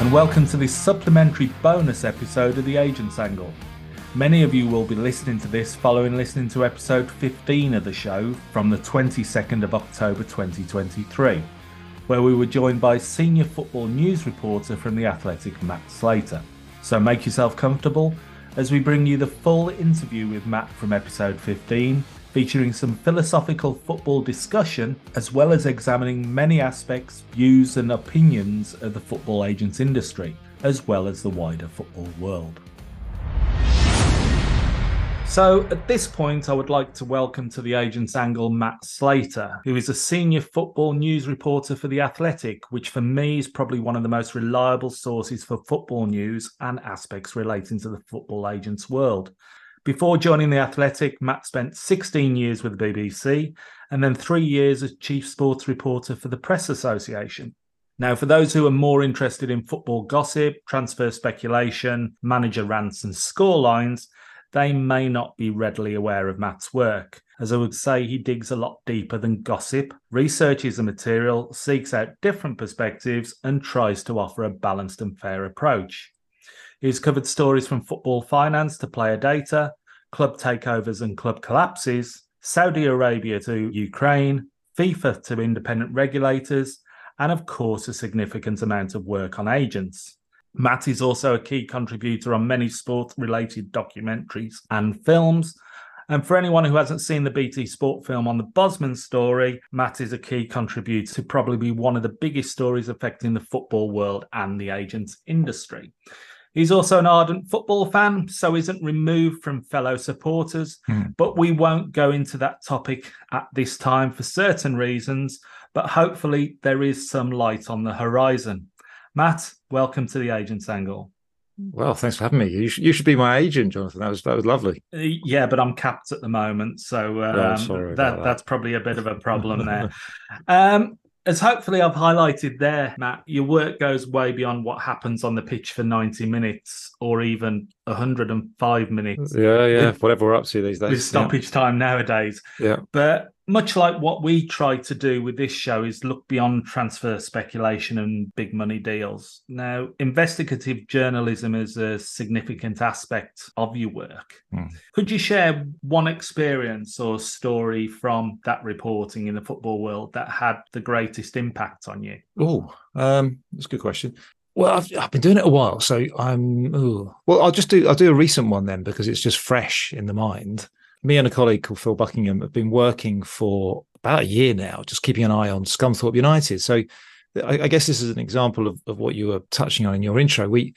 and welcome to this supplementary bonus episode of The Agents Angle. Many of you will be listening to this following listening to episode 15 of the show from the 22nd of October 2023, where we were joined by senior football news reporter from The Athletic, Matt Slater. So make yourself comfortable as we bring you the full interview with Matt from episode 15, featuring some philosophical football discussion, as well as examining many aspects, views, and opinions of the football agents industry, as well as the wider football world. So, at this point, I would like to welcome to the Agents Angle Matt Slater, who is a senior football news reporter for The Athletic, which for me is probably one of the most reliable sources for football news and aspects relating to the football agents world. Before joining The Athletic, Matt spent 16 years with the BBC and then three years as chief sports reporter for the Press Association. Now, for those who are more interested in football gossip, transfer speculation, manager rants, and scorelines, they may not be readily aware of Matt's work. As I would say, he digs a lot deeper than gossip, researches the material, seeks out different perspectives, and tries to offer a balanced and fair approach. He's covered stories from football finance to player data, club takeovers and club collapses, Saudi Arabia to Ukraine, FIFA to independent regulators, and of course, a significant amount of work on agents. Matt is also a key contributor on many sport related documentaries and films. And for anyone who hasn't seen the BT Sport film on the Bosman story, Matt is a key contributor to probably be one of the biggest stories affecting the football world and the agents industry. He's also an ardent football fan, so isn't removed from fellow supporters. Hmm. But we won't go into that topic at this time for certain reasons. But hopefully, there is some light on the horizon. Matt, welcome to the Agents Angle. Well, thanks for having me. You, sh- you should be my agent, Jonathan. That was that was lovely. Uh, yeah, but I'm capped at the moment, so um, that, that, that's probably a bit of a problem there. um, as hopefully I've highlighted there, Matt, your work goes way beyond what happens on the pitch for 90 minutes or even 105 minutes. Yeah, yeah, whatever we're up to these days. With stoppage yeah. time nowadays. Yeah. But much like what we try to do with this show is look beyond transfer speculation and big money deals. Now, investigative journalism is a significant aspect of your work. Mm. Could you share one experience or story from that reporting in the football world that had the greatest impact on you? Oh, um, that's a good question. Well, I've, I've been doing it a while, so I'm. Ooh. Well, I'll just do. I'll do a recent one then because it's just fresh in the mind me and a colleague called Phil Buckingham have been working for about a year now, just keeping an eye on Scunthorpe United. So I, I guess this is an example of, of what you were touching on in your intro. We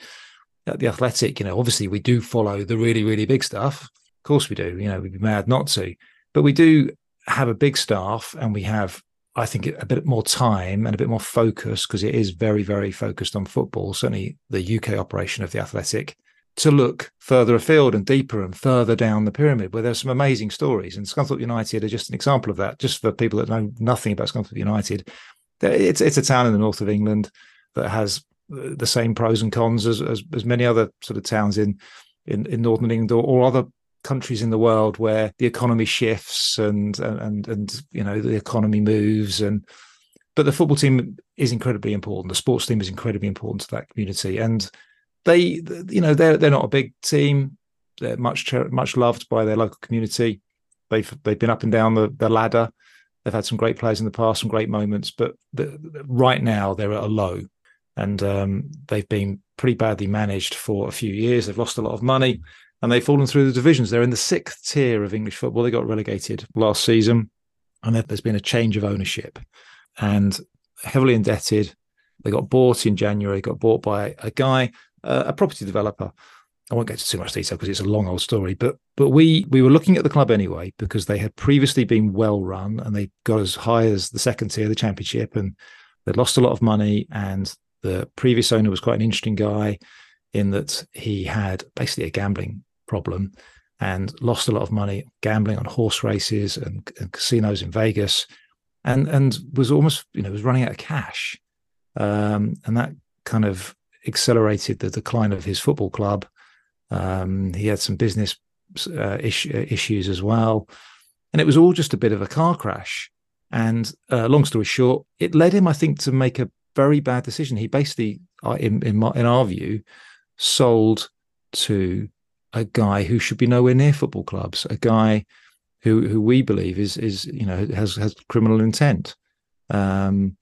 at the Athletic, you know, obviously we do follow the really, really big stuff. Of course we do. You know, we'd be mad not to. But we do have a big staff and we have I think a bit more time and a bit more focus because it is very, very focused on football. Certainly, the UK operation of the Athletic to look further afield and deeper and further down the pyramid, where there's some amazing stories. And Scunthorpe United are just an example of that. Just for people that know nothing about Scunthorpe United, it's it's a town in the north of England that has uh, the same pros and cons as as, as many other sort of towns in in, in northern England or, or other countries in the world where the economy shifts and and and you know the economy moves and but the football team is incredibly important. The sports team is incredibly important to that community, and they, you know, they're they're not a big team. They're much much loved by their local community. They've they've been up and down the, the ladder. They've had some great players in the past, some great moments, but the, right now they're at a low, and um, they've been pretty badly managed for a few years. They've lost a lot of money, and they've fallen through the divisions. They're in the sixth tier of English football. They got relegated last season, and there's been a change of ownership, and heavily indebted. They got bought in January. Got bought by a guy uh, a property developer. I won't get into too much detail because it's a long old story, but but we we were looking at the club anyway because they had previously been well run and they got as high as the second tier, of the championship, and they'd lost a lot of money. And the previous owner was quite an interesting guy in that he had basically a gambling problem and lost a lot of money gambling on horse races and, and casinos in Vegas, and and was almost you know was running out of cash, um, and that kind of accelerated the decline of his football club. Um, he had some business uh, is- uh, issues as well. And it was all just a bit of a car crash. And uh, long story short, it led him, I think, to make a very bad decision. He basically, uh, in in, my, in our view, sold to a guy who should be nowhere near football clubs, a guy who who we believe is is you know has has criminal intent, um,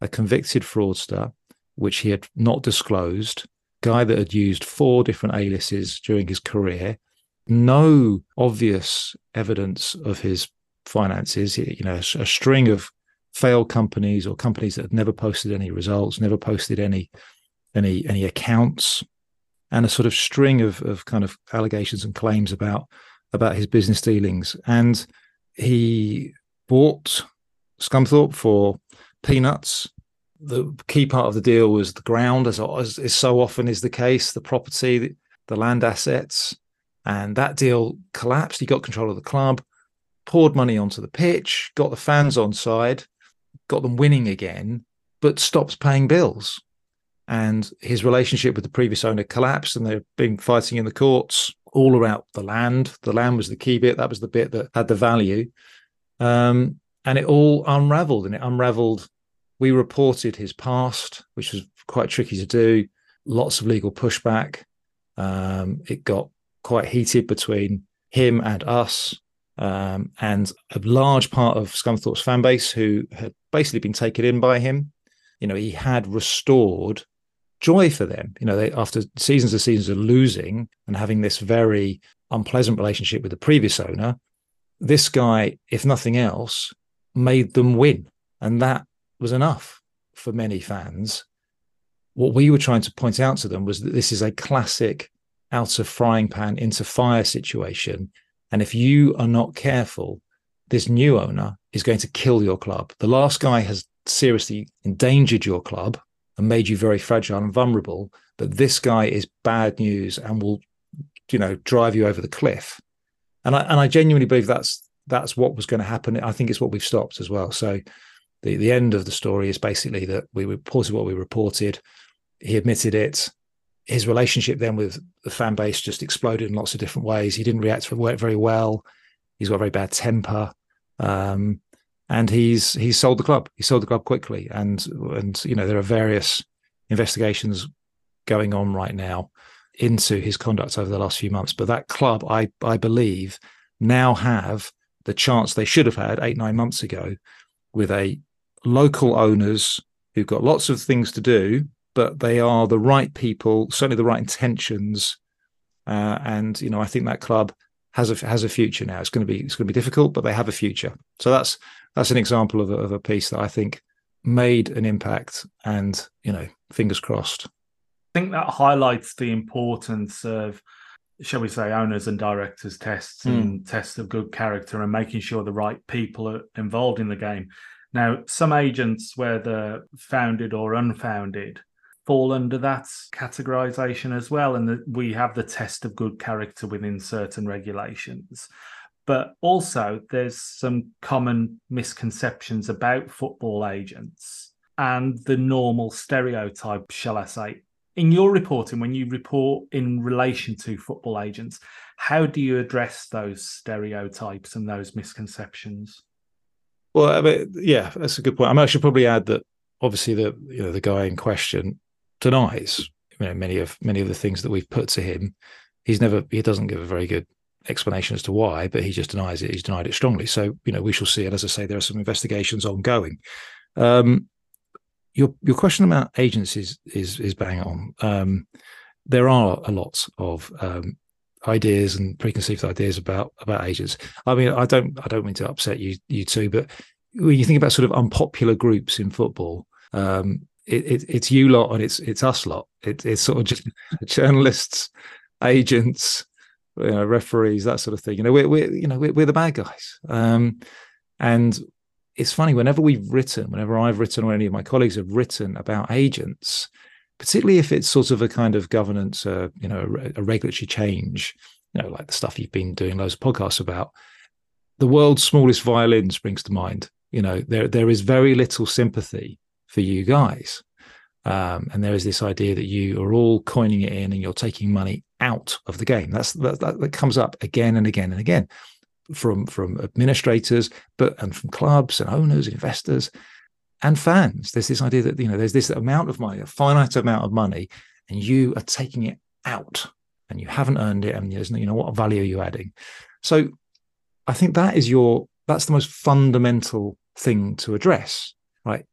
a convicted fraudster, which he had not disclosed, guy that had used four different aliases during his career, no obvious evidence of his finances, you know, a, string of failed companies or companies that had never posted any results, never posted any any any accounts, and a sort of string of of kind of allegations and claims about about his business dealings. And he bought Scunthorpe for peanuts. The key part of the deal was the ground, as, as is so often is the case, the property, the land assets, and that deal collapsed. He got control of the club poured money onto the pitch, got the fans on side, got them winning again, but stopped paying bills. And his relationship with the previous owner collapsed, and they've been fighting in the courts all around the land. The land was the key bit, that was the bit that had the value. Um, and it all unraveled, and it unraveled. We reported his past, which was quite tricky to do, lots of legal pushback. Um, it got quite heated between him and us um, and a large part of Scunthorpe's fan base who had basically been taken in by him. You know, he had restored joy for them. You know, they, after seasons and seasons of losing and having this very unpleasant relationship with the previous owner, this guy, if nothing else, made them win. And that was enough for many fans. What we were trying to point out to them was that this is a classic out of frying pan into fire situation and if you are not careful, this new owner is going to kill your club. The last guy has seriously endangered your club and made you very fragile and vulnerable. But this guy is bad news and will, you know, drive you over the cliff. And I and I genuinely believe that's that's what was going to happen. I think it's what we've stopped as well. So the the end of the story is basically that we reported what we reported. He admitted it his relationship then with the fan base just exploded in lots of different ways. He didn't react very well. He's got a very bad temper, um, and he's he's sold the club. He sold the club quickly, and and you know there are various investigations going on right now into his conduct over the last few months. But that club, I I believe, now have the chance they should have had eight nine months ago, with a local owners who've got lots of things to do but they are the right people, certainly the right intentions. Uh, and you know, I think that club has a has a future now. It's going to be it's going to be difficult, but they have a future. So that's that's an example of a, of a piece that I think made an impact. And you know, fingers crossed. I think that highlights the importance of shall we say, owners and directors tests mm. and tests of good character and making sure the right people are involved in the game. Now, some agents, whether founded or unfounded, fall under that categorization as well. And that we have the test of good character within certain regulations. But also, there's some common misconceptions about football agents and the normal stereotype, shall I say. In your reporting, when you report in relation to football agents, how do you address those stereotypes and those misconceptions? Well, I mean, yeah, that's a good point. I, mean, I should probably add that obviously the you know the guy in question denies you know, many of many of the things that we've put to him. He's never he doesn't give a very good explanation as to why, but he just denies it. He's denied it strongly. So you know we shall see. And as I say, there are some investigations ongoing. Um, your your question about agencies is is, bang on. Um, there are a lot of um, ideas and preconceived ideas about about agents. I mean, I don't I don't mean to upset you you two, but when you think about sort of unpopular groups in football, um, it, it, it's you lot and it's it's us lot. It, it's sort of just journalists, agents, you know, referees, that sort of thing. You know, we're, we're you know we're, we're the bad guys. Um, and it's funny whenever we've written, whenever I've written or any of my colleagues have written about agents, particularly if it's sort of a kind of governance, uh, you know, a, a regulatory change, you know, like the stuff you've been doing loads of podcasts about. The world's smallest violin springs to mind. You know, there there is very little sympathy for you guys. Um, and there is this idea that you are all coining it in and you're taking money out of the game. That's that, that, that comes up again and again and again from from administrators, but and from clubs and owners, investors. And fans. There's this idea that you know there's this amount of money, a finite amount of money, and you are taking it out, and you haven't earned it, and there's you know what value are you adding? So, I think that is your that's the most fundamental thing to address, right?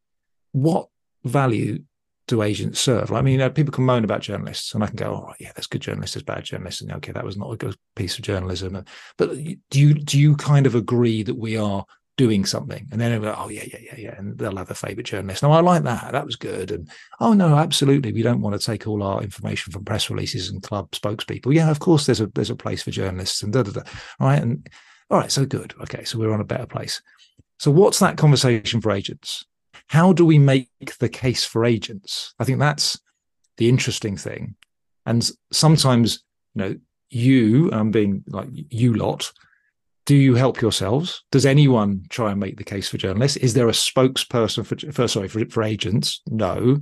What value do agents serve? Like, I mean, you know, people can moan about journalists, and I can go, "All right, yeah, there's good journalists, there's bad journalists," and okay, that was not a good piece of journalism. But do you do you kind of agree that we are doing something? And then they'll "Oh yeah, yeah, yeah, yeah," and they'll have a favorite journalist. No, I like that. That was good. And oh no, absolutely, we don't want to take all our information from press releases and club spokespeople. Yeah, of course, there's a there's a place for journalists and da da da. Right, and all right, so good. Okay, so we're on a better place. So what's that conversation for agents? How do we make the case for agents? I think that's the interesting thing. And sometimes, you know, you, I'm being like you lot, do you help yourselves? Does anyone try and make the case for journalists? Is there a spokesperson for, for sorry for, for agents? No.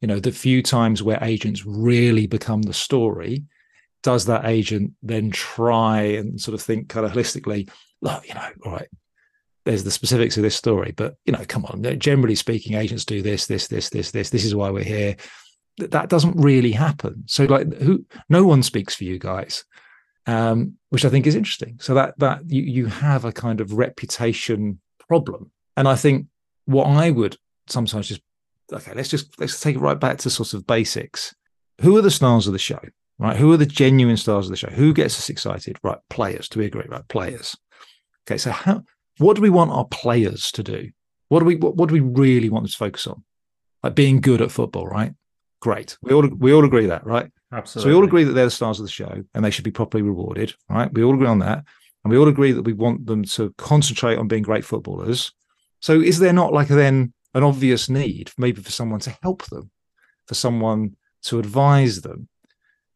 You know, the few times where agents really become the story, does that agent then try and sort of think kind of holistically, look, you know, all right, there's the specifics of this story, but you know, come on. Generally speaking, agents do this, this, this, this, this. This is why we're here. That doesn't really happen. So, like, who? No one speaks for you guys, um, which I think is interesting. So that that you you have a kind of reputation problem, and I think what I would sometimes just okay, let's just let's take it right back to sort of basics. Who are the stars of the show? Right? Who are the genuine stars of the show? Who gets us excited? Right? Players. Do we agree? Right? Players. Okay. So how what do we want our players to do? What do we what, what do we really want them to focus on? Like being good at football, right? Great. We all we all agree that, right? Absolutely. So we all agree that they're the stars of the show and they should be properly rewarded, right? We all agree on that. And we all agree that we want them to concentrate on being great footballers. So is there not like then an obvious need maybe for someone to help them, for someone to advise them?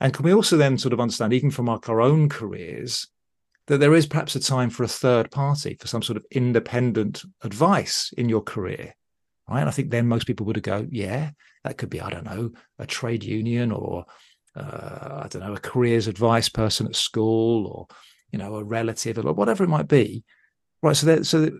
And can we also then sort of understand, even from our, our own careers, that there is perhaps a time for a third party for some sort of independent advice in your career right and i think then most people would go yeah that could be i don't know a trade union or uh, i don't know a careers advice person at school or you know a relative or whatever it might be right so that so that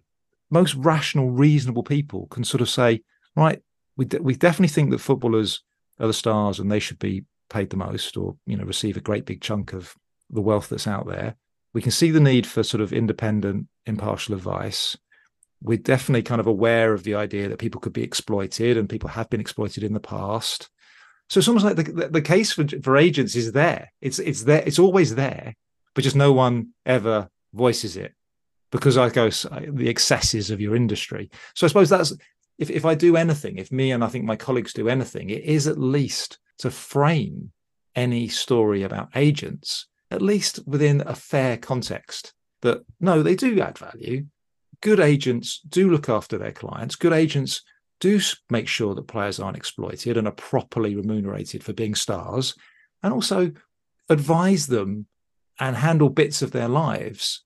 most rational reasonable people can sort of say right we, we definitely think that footballers are the stars and they should be paid the most or you know receive a great big chunk of the wealth that's out there we can see the need for sort of independent, impartial advice. We're definitely kind of aware of the idea that people could be exploited and people have been exploited in the past. So it's almost like the, the case for, for agents is there. It's it's there. It's always there, but just no one ever voices it because I go the excesses of your industry. So I suppose that's if if I do anything, if me and I think my colleagues do anything, it is at least to frame any story about agents at least within a fair context that no, they do add value. Good agents do look after their clients. Good agents do make sure that players aren't exploited and are properly remunerated for being stars, and also advise them and handle bits of their lives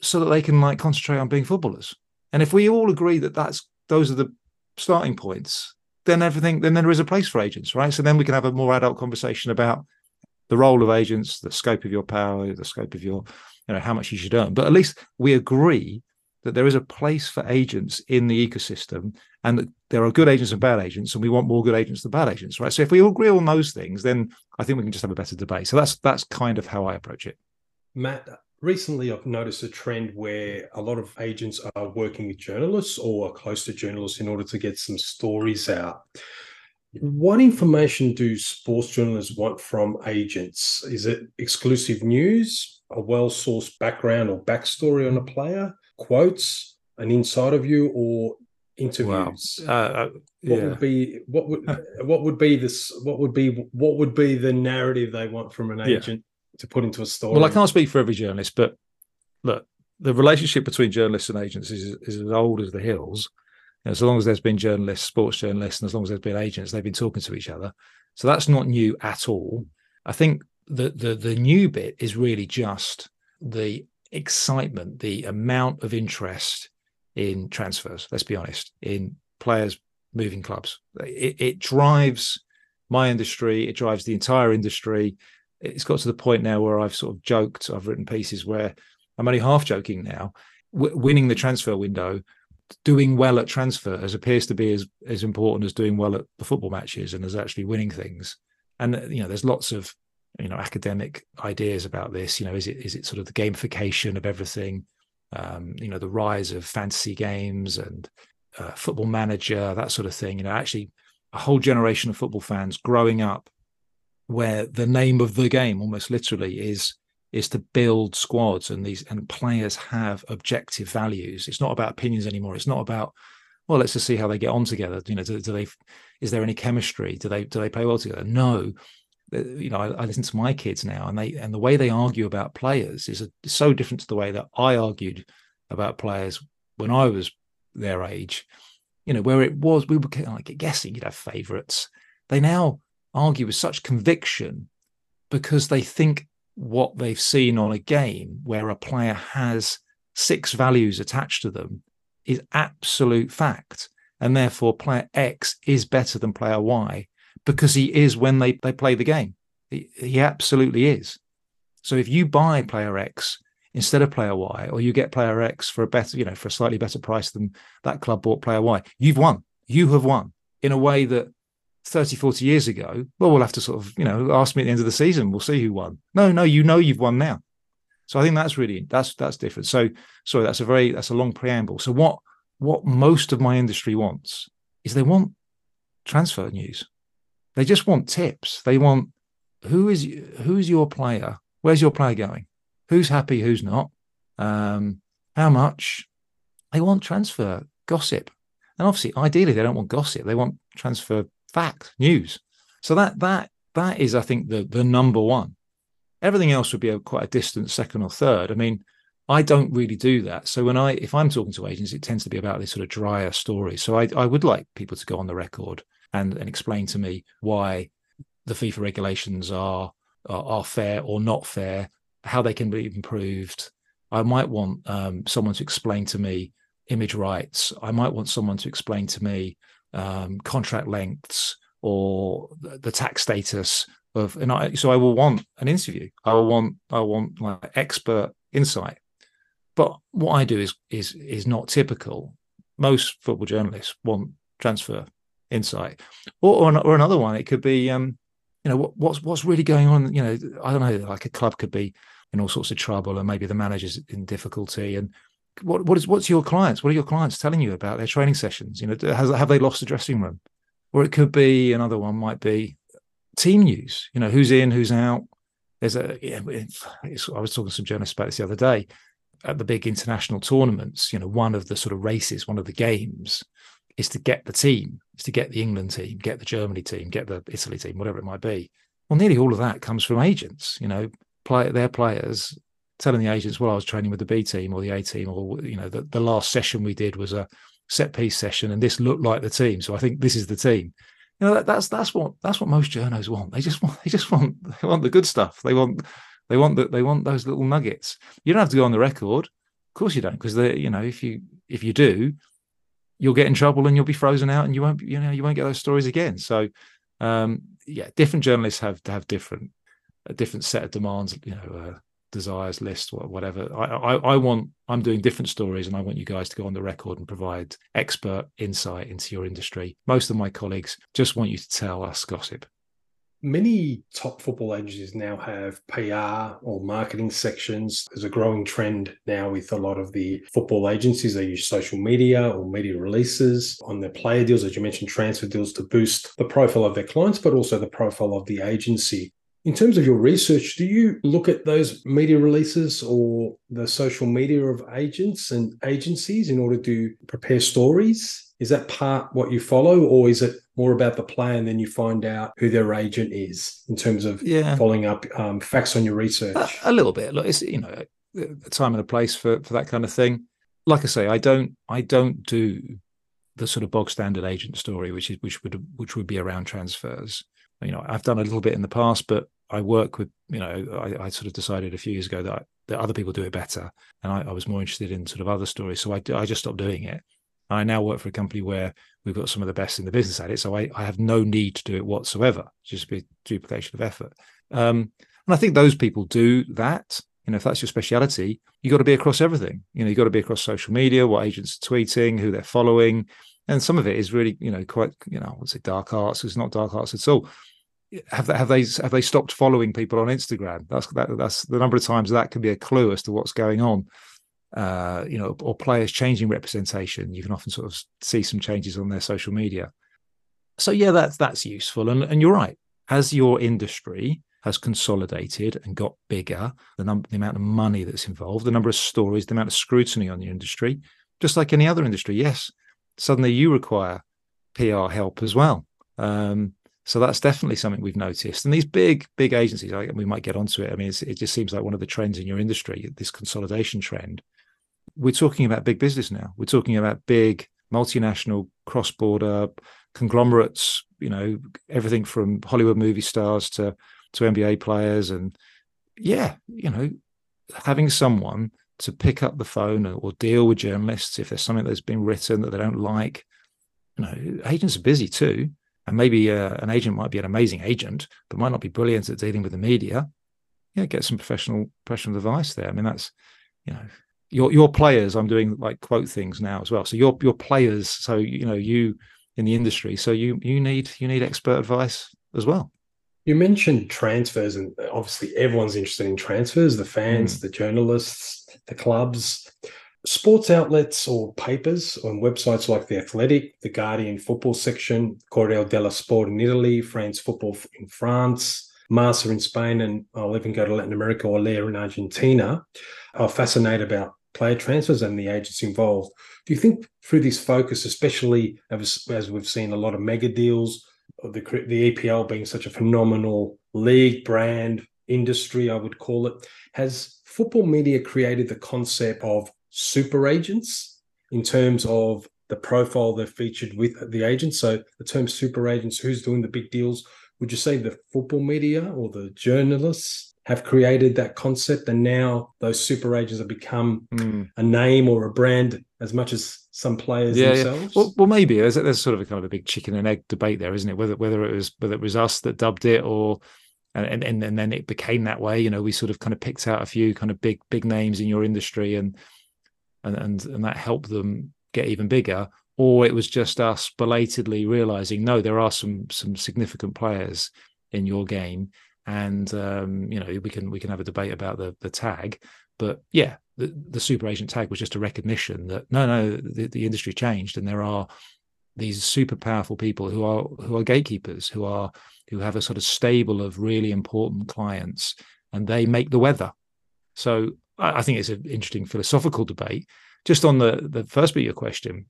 so that they can like concentrate on being footballers. And if we all agree that that's those are the starting points, then everything then there is a place for agents, right? So then we can have a more adult conversation about the role of agents, the scope of your power, the scope of your, you know, how much you should earn. But at least we agree that there is a place for agents in the ecosystem and that there are good agents and bad agents, and we want more good agents than bad agents, right? So if we all agree on those things, then I think we can just have a better debate. So that's that's kind of how I approach it. Matt, recently I've noticed a trend where a lot of agents are working with journalists or are close to journalists in order to get some stories out. What information do sports journalists want from agents? Is it exclusive news, a well sourced background or backstory on a player, quotes, an insider view, or interviews? Wow. Uh, uh, yeah. What would be what would what would be this? What would be what would be the narrative they want from an agent yeah. to put into a story? Well, I can't speak for every journalist, but look, the relationship between journalists and agents is, is as old as the hills as long as there's been journalists, sports journalists, and as long as there's been agents, they've been talking to each other. So that's not new at all. I think the the the new bit is really just the excitement, the amount of interest in transfers. Let's be honest, in players moving clubs. It, it drives my industry. It drives the entire industry. It's got to the point now where I've sort of joked. I've written pieces where I'm only half joking now. W- winning the transfer window doing well at transfers appears to be as as important as doing well at the football matches and as actually winning things. And you know, there's lots of you know academic ideas about this. You know, is it is it sort of the gamification of everything? Um, you know, the rise of fantasy games and uh, football manager, that sort of thing. You know, actually, a whole generation of football fans growing up where the name of the game, almost literally, is is to build squads and these and players have objective values. It's not about opinions anymore. It's not about well, let's just see how they get on together. You know, do, do they is there any chemistry? Do they do they play well together? No. Uh, you know, I, I, listen to my kids now, and they and the way they argue about players is, a, so different to the way that I argued about players when I was their age. You know, where it was we were like guessing you'd have favourites. They now argue with such conviction because they think what they've seen on a game where a player has six values attached to them is absolute fact. And therefore, player X is better than player Y because he is when they, they play the game. He, he absolutely is. So if you buy player X instead of player Y, or you get player X for a better, you know, for a slightly better price than that club bought player Y, you've won. You have won in a way that 30, 40 years ago, well, we'll have to sort of, you know, ask me at the end of the season. We'll see who won. No, no, you know you've won now. So I think that's really that's that's different. So sorry, that's a very that's a long preamble. So what what most of my industry wants is they want transfer news. They just want tips. They want who is who's your player? Where's your player going? Who's happy? Who's not? Um, how much? They want transfer gossip, and obviously, ideally, they don't want gossip. They want transfer fact, news. So that that that is, I think, the the number one. Everything else would be a quite a distant second or third. I mean, I don't really do that. So when I if I'm talking to agents, it tends to be about this sort of drier story. So I I would like people to go on the record and and explain to me why the FIFA regulations are are, are fair or not fair, how they can be improved. I might want um, someone to explain to me image rights. I might want someone to explain to me um, contract lengths or the tax status of and I so I will want an interview. I will want I want like expert insight. But what I do is is is not typical. Most football journalists want transfer insight, or or, or another one. It could be um, you know what, what's what's really going on. You know, I don't know. Like a club could be in all sorts of trouble, and maybe the manager's in difficulty, and what what is what's your clients? What are your clients telling you about their training sessions? You know, has, have they lost the dressing room? Or it could be another one might be team news. You know, who's in, who's out. There's a. Yeah, I was talking to some journalists about this the other day. At the big international tournaments, you know, one of the sort of races, one of the games, is to get the team, is to get the England team, get the Germany team, get the Italy team, whatever it might be. Well, nearly all of that comes from agents. You know, play their players telling the agents, well, I was training with the B team or the A team, or you know, the, the last session we did was a set piece session, and this looked like the team, so I think this is the team. You know, that, that's that's what that's what most journos want. They just want they just want they want the good stuff. They want they want that they want those little nuggets. You don't have to go on the record, of course you don't, because they you know if you if you do, you'll get in trouble and you'll be frozen out, and you won't you know you won't get those stories again. So um, yeah, different journalists have to have different a different set of demands. You know. Uh, desires list whatever. I, I, I want I'm doing different stories, and I want you guys to go on the record and provide expert insight into your industry. Most of my colleagues just want you to tell us gossip. Many top football agencies now have PR or marketing sections. There's a growing trend now with a lot of the football agencies. They use social media or media releases on their player deals, as you mentioned, transfer deals to boost the profile of their clients, but also the profile of the agency. In terms of your research, do you look at those media releases or the social media of agents and agencies in order to prepare stories? Is that part what you follow, or is it more about the player and then you find out who their agent is in terms of yeah. following up um, facts on your research? A, a little bit. Look, it's you know a time and a place for for that kind of thing. Like I say, I don't I don't do the sort of bog standard agent story, which is which would which would be around transfers. You know, I've done a little bit in the past, but I work with, you know, I, I, sort of decided a few years ago that, that other people do it better. And I, I, was more interested in sort of other stories. So I, I just stopped doing it. I now work for a company where we've got some of the best in the business at it. So I, I have no need to do it whatsoever, it's just be duplication of effort. Um, and I think those people do that. You know, if that's your speciality, you got to be across everything. You know, you got to be across social media, what agents are tweeting, who they're following, and some of it is really, you know, quite, you know, I would say dark arts. It's not dark arts at all. Have they, have they have they stopped following people on Instagram? That's that, that's the number of times that can be a clue as to what's going on. Uh, you know, or players changing representation. You can often sort of see some changes on their social media. So yeah, that's that's useful. And and you're right. As your industry has consolidated and got bigger, the number, the amount of money that's involved, the number of stories, the amount of scrutiny on your industry, just like any other industry. Yes, suddenly you require PR help as well. Um, so that's definitely something we've noticed. And these big, big agencies, I, we might get onto it. I mean, it just seems like one of the trends in your industry, this consolidation trend. We're talking about big business now. We're talking about big multinational cross-border conglomerates. You know, everything from Hollywood movie stars to to NBA players, and yeah, you know, having someone to pick up the phone or deal with journalists if there's something that's been written that they don't like. You know, agents are busy too, and maybe uh, an agent might be an amazing agent, but might not be brilliant at dealing with the media. Yeah, get some professional professional advice there. I mean, that's you know, your your players. I'm doing like quote things now as well. So your your players. So you know, you in the industry. So you you need you need expert advice as well. You mentioned transfers, and obviously everyone's interested in transfers the fans, mm. the journalists, the clubs. Sports outlets or papers on websites like The Athletic, The Guardian football section, Corriere dello Sport in Italy, France Football in France, Marca in Spain, and I'll even go to Latin America Olé in Argentina, are fascinated about player transfers and the agents involved. Do you think through this focus, especially as, as we've seen a lot of mega deals, the the EPL being such a phenomenal league brand industry, I would call it, has football media created the concept of super agents in terms of the profile they're featured with the agents. So the term super agents, who's doing the big deals? Would you say the football media or the journalists have created that concept, and now those super agents have become mm. a name or a brand as much as some players yeah, themselves? Yeah. Well, well, maybe there's, there's sort of a kind of a big chicken and egg debate there, isn't it? Whether whether it was whether it was us that dubbed it or and and and then it became that way. You know, we sort of kind of picked out a few kind of big big names in your industry and and and and that helped them get even bigger. Or it was just us belatedly realizing, no, there are some some significant players in your game and um, you know we can we can have a debate about the the tag, but yeah, the, the super agent tag was just a recognition that no, no, the, the industry changed, and there are these super powerful people who are who are gatekeepers, who are who have a sort of stable of really important clients, and they make the weather. So I, think it's an interesting philosophical debate. Just on the the first bit of your question,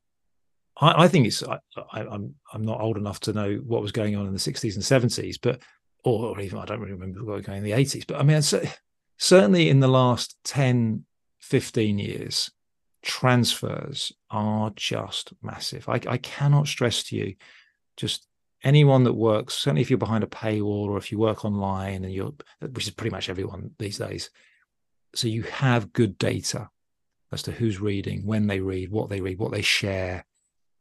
I, I think it's I, I'm I'm not old enough to know what was going on in the 60s and 70s, but or even I don't really remember what was going in the 80s, but I mean, certainly in the last 10, 15 years, transfers are just massive. I, I cannot stress to you, just anyone that works, certainly if you're behind a paywall or if you work online and you're, which is pretty much everyone these days. So you have good data as to who's reading, when they read, what they read, what they share.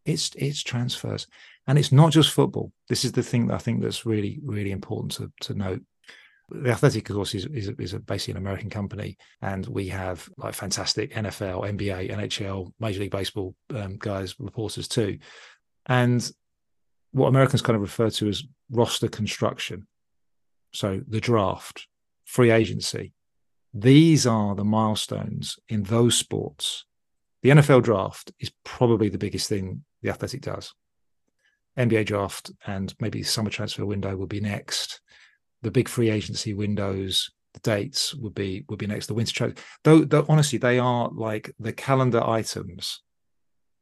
It's it's transfers. And it's not just football. This is the thing that I think that's really, really important to, to note. The Athletic, of course, is, is, is basically an American company, and we have like fantastic NFL, NBA, NHL, Major League Baseball um, guys, reporters too. And what Americans kind of refer to as roster construction. So the draft, free agency, these are the milestones in those sports. The NFL draft is probably the biggest thing the Athletic does. NBA draft and maybe summer transfer window will be next. The big free agency windows, the dates would be would be next. The winter transfer, though, though honestly, they are like the calendar items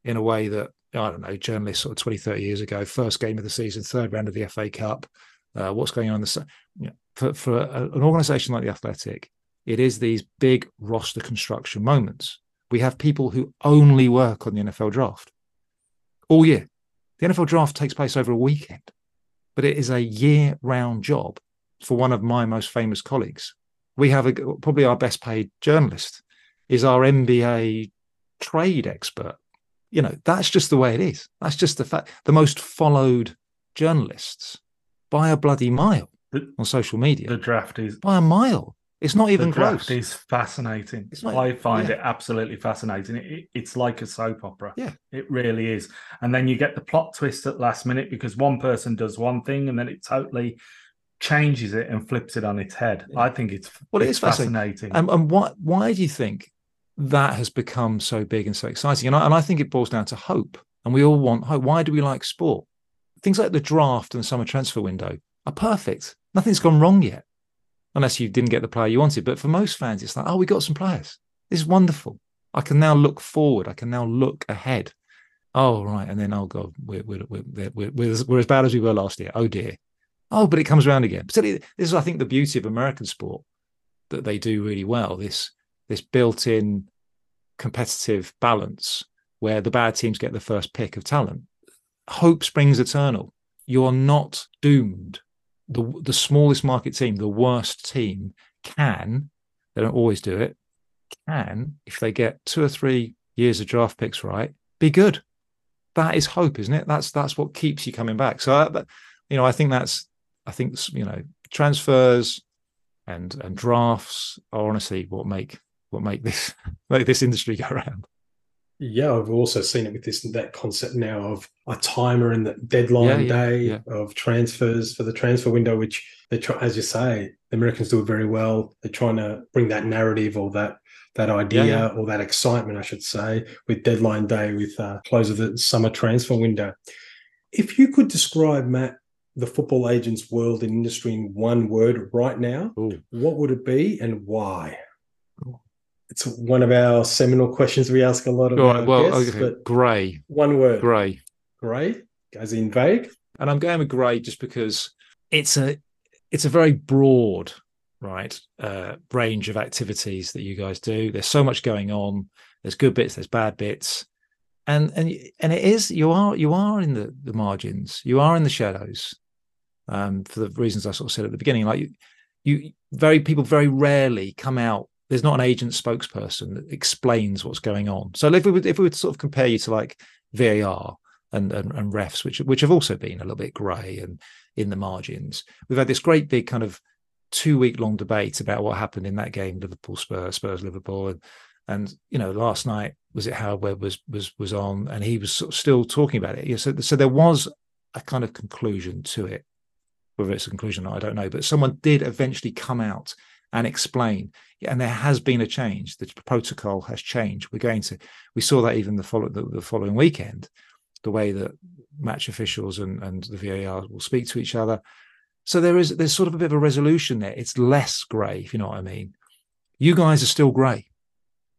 in a way that I don't know, journalists sort of 20, 30 years ago, first game of the season, third round of the FA Cup, uh, what's going on the you know, for, for a, an organization like the Athletic, it is these big roster construction moments. We have people who only work on the NFL draft all year. The NFL draft takes place over a weekend, but it is a year round job for one of my most famous colleagues. We have a, probably our best paid journalist is our NBA trade expert. You know, that's just the way it is. That's just the fact. The most followed journalists by a bloody mile the, on social media. The draft is by a mile. It's not even the close. It's fascinating. It's not- I find yeah. it absolutely fascinating. It, it- it's like a soap opera. Yeah. it really is. And then you get the plot twist at last minute because one person does one thing and then it totally changes it and flips it on its head. Yeah. I think it's Well, it it's is fascinating. fascinating. And, and why why do you think that has become so big and so exciting? And I, and I think it boils down to hope. And we all want hope. Why do we like sport? Things like the draft and the summer transfer window are perfect. Nothing's gone wrong yet, unless you didn't get the player you wanted. But for most fans, it's like, oh, we got some players. This is wonderful. I can now look forward. I can now look ahead. Oh, right. And then, oh, God, we're, we're, we're, we're, we're, as- we're as bad as we were last year. Oh, dear. Oh, but it comes around again. This is, I think, the beauty of American sport that they do really well. This this built-in competitive balance where the bad teams get the first pick of talent. Hope springs eternal. You're not doomed. The the smallest market team, the worst team, can they don't always do it. Can if they get two or three years of draft picks right, be good. That is hope, isn't it? That's that's what keeps you coming back. So, uh, you know, I think that's I think you know transfers and and drafts are honestly what make what make this make this industry go around. Yeah, I've also seen it with this that concept now of a timer and the deadline Yeah, yeah, day yeah. of transfers for the transfer window, which they try, as you say, the Americans do it very well. They're trying to bring that narrative or that that idea or that excitement, I should say, with deadline day, with uh, close of the summer transfer window. If you could describe Matt the football agents world and industry in one word right now, Ooh. what would it be and why? Cool. It's one of our seminal questions we ask a lot of our right, well, guests, okay, but grey, one word. grey, Grey, as in vague. and I'm going with grey just because it's a it's a very broad right uh, range of activities that you guys do. There's so much going on. There's good bits. There's bad bits, and and and it is you are you are in the the margins. You are in the shadows, um, for the reasons I sort of said at the beginning. Like you, you very people very rarely come out. There's not an agent spokesperson that explains what's going on. So if we would if we would sort of compare you to like VAR and, and and refs, which which have also been a little bit grey and in the margins, we've had this great big kind of two week long debate about what happened in that game, Liverpool Spurs, Spurs Liverpool, and and you know last night was it Howard Webb was was was on, and he was sort of still talking about it. Yeah, so so there was a kind of conclusion to it. Whether it's a conclusion, or not, I don't know. But someone did eventually come out and explain, and there has been a change. The protocol has changed. We're going to. We saw that even the follow the, the following weekend, the way that match officials and and the VAR will speak to each other. So there is there's sort of a bit of a resolution there. It's less grey, if you know what I mean. You guys are still grey.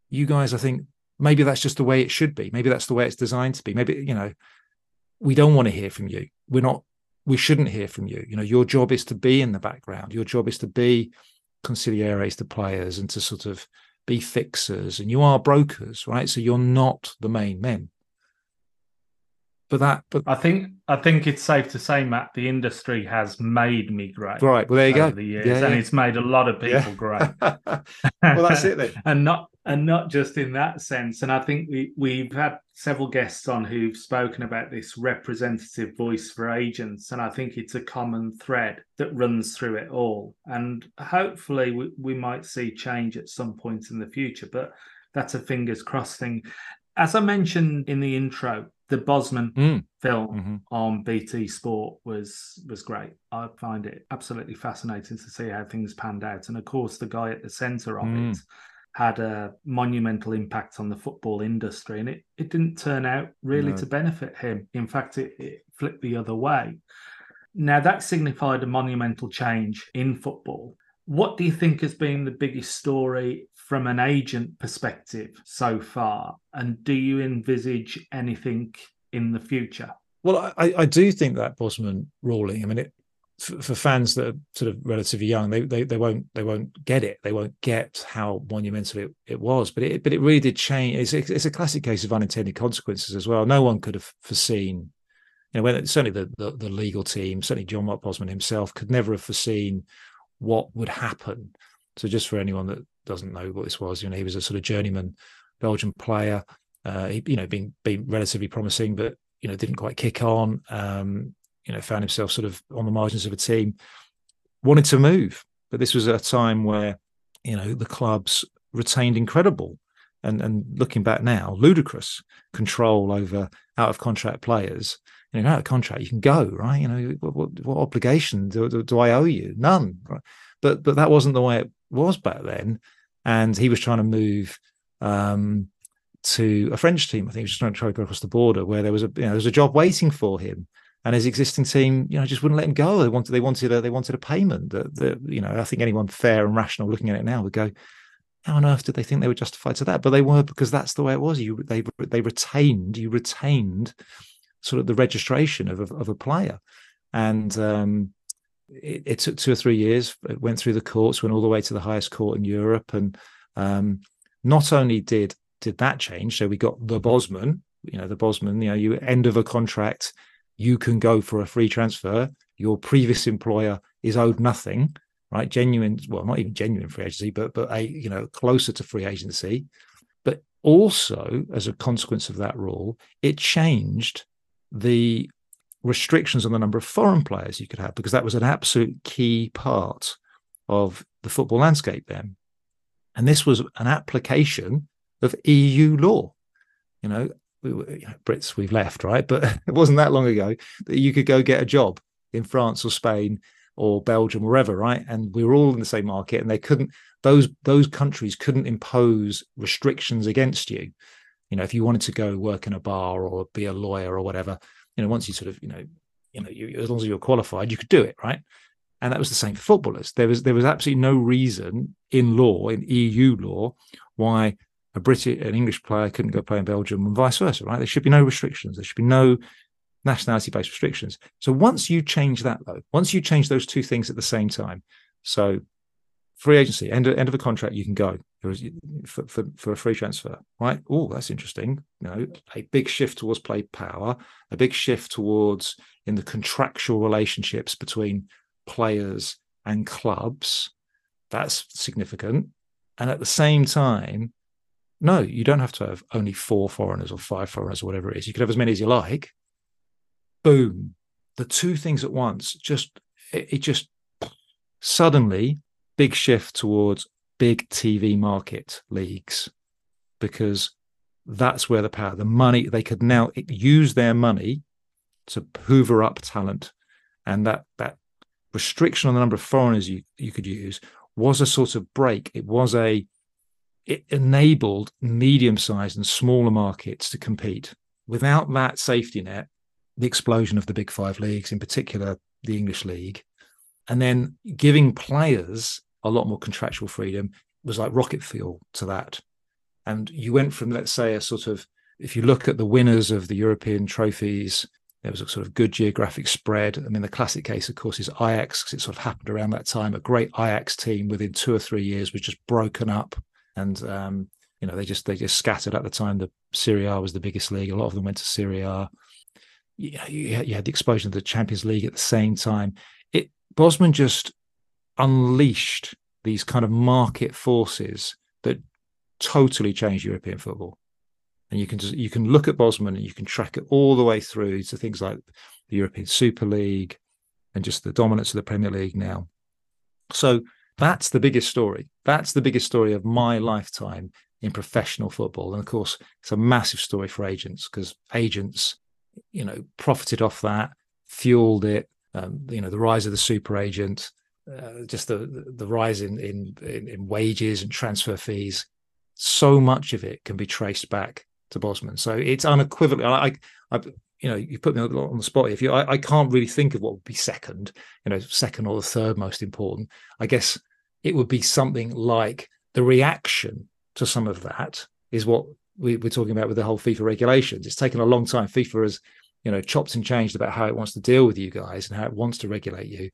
You guys, I think maybe that's just the way it should be. Maybe that's the way it's designed to be. Maybe you know, we don't want to hear from you. We're not. We shouldn't hear from you. You know, your job is to be in the background. Your job is to be consiglieri to players and to sort of be fixers. And you are brokers, right? So you're not the main men. But that, but I think I think it's safe to say, Matt, the industry has made me grey. right. Well, there you over go. The years, Yeah, and yeah. it's made a lot of people Yeah. grey. well, that's it then. and not and not just in that sense. And I think we we've had several guests on who've spoken about this representative voice for agents, and I think it's a common thread that runs through it all. And hopefully, we, we might see change at some point in the future, but that's a fingers crossed thing. As I mentioned in the intro, the Bosman Mm. film Mhm. on BT Sport was was great. I find it absolutely fascinating to see how things panned out, and of course, the guy at the centre of Mm. it had a monumental impact on the football industry, and it it didn't turn out really No. to benefit him. In fact, it, it flipped the other way. Now that signified a monumental change in football. What do you think has been the biggest story from an agent perspective so far? And do you envisage anything in the future? Well, I, I do think that Bosman ruling. I mean, it for, for fans that are sort of relatively young, they, they they won't they won't get it. They won't get how monumental it, it was. But it but it really did change. It's a, it's a classic case of unintended consequences as well. No one could have foreseen. You know, when certainly the, the the legal team, certainly Jean-Marc Bosman himself, could never have foreseen what would happen. So, just for anyone that doesn't know what this was, you know, he was a sort of journeyman Belgian player. Uh, he, you know, being being relatively promising, but you know, didn't quite kick on. Um, you know, found himself sort of on the margins of a team. Wanted to move, but this was a time where you know, the clubs retained incredible and and looking back now, ludicrous control over out of contract players. You know, out of contract, you can go, right? You know, what, what, what obligation do, do, do, I owe you? None. Right? But but that wasn't the way it was back then. And he was trying to move um, to a French team. I think he was just trying to try to go across the border where there was a you know, there was a job waiting for him and his existing team, you know, just wouldn't let him go. They wanted, they wanted, a, they wanted a payment. That, that, you know, I think anyone fair and rational looking at it now would go, how on earth did they think they were justified to that? But they were because that's the way it was. You, they, they retained, you retained sort of the registration of a, of a player, and um, it, it, took two or three years. It went through the courts, went all the way to the highest court in Europe, and um, not only did did that change, so we got the Bosman, you know, the Bosman, you know, you end of a contract you can go for a free transfer. Your previous employer is owed nothing, right? Genuine, well, not even genuine free agency, but but a you know closer to free agency. But also, as a consequence of that rule, it changed the restrictions on the number of foreign players you could have because that was an absolute key part of the football landscape then. And this was an application of EU law. You know, we were, you know, Brits we've left, right? But it wasn't that long ago that you could go get a job in France or Spain or Belgium, wherever, right? And we were all in the same market, and they couldn't; those those countries couldn't impose restrictions against you. You know, if you wanted to go work in a bar or be a lawyer or whatever, you know, once you sort of, you know, you know, you, as long as you're qualified, you could do it, right? And that was the same for footballers. There was there was absolutely no reason in law, in EU law, why a British, an English player couldn't go play in Belgium and vice versa, right? There should be no restrictions. There should be no nationality based restrictions. So once you change that, though, once you change those two things at the same time, so free agency, end of, end of a contract, you can go for, for, for a free transfer, right? Oh, that's interesting. You know, a big shift towards play power, a big shift towards in the contractual relationships between players and clubs. That's significant. And at the same time, no, you don't have to have only four foreigners or five foreigners or whatever it is. You could have as many as you like. Boom. The two things at once just, it, it just suddenly big shift towards big TV market leagues because that's where the power, the money, they could now use their money to hoover up talent. And that, that restriction on the number of foreigners you, you could use was a sort of break. It was a, it enabled medium sized and smaller markets to compete. Without that safety net, the explosion of the big five leagues, in particular the English league, and then giving players a lot more contractual freedom was like rocket fuel to that. And you went from, let's say, a sort of, if you look at the winners of the European trophies, there was a sort of good geographic spread. I mean, the classic case, of course, is Ajax, because it sort of happened around that time. A great Ajax team within two or three years was just broken up and um, you know they just they just scattered at the time. The Serie A was the biggest league. A lot of them went to Serie A. You, you, you had the explosion of the Champions League at the same time. It Bosman just unleashed these kind of market forces that totally changed European football. And you can just you can look at Bosman and you can track it all the way through to things like the European Super League and just the dominance of the Premier League now. So that's the biggest story. That's the biggest story of my lifetime in professional football. And of course, it's a massive story for agents because agents, you know, profited off that, fueled it. Um, you know, the rise of the super agent, uh, just the the rise in, in in wages and transfer fees. So much of it can be traced back to Bosman. So it's unequivocal. I, I, you know, you put me on the spot. If you, I, I can't really think of what would be second. You know, second or the third most important. I guess it would be something like the reaction to some of that is what we, are talking about with the whole FIFA regulations. It's taken a long time. FIFA has, you know, chopped and changed about how it wants to deal with you guys and how it wants to regulate you,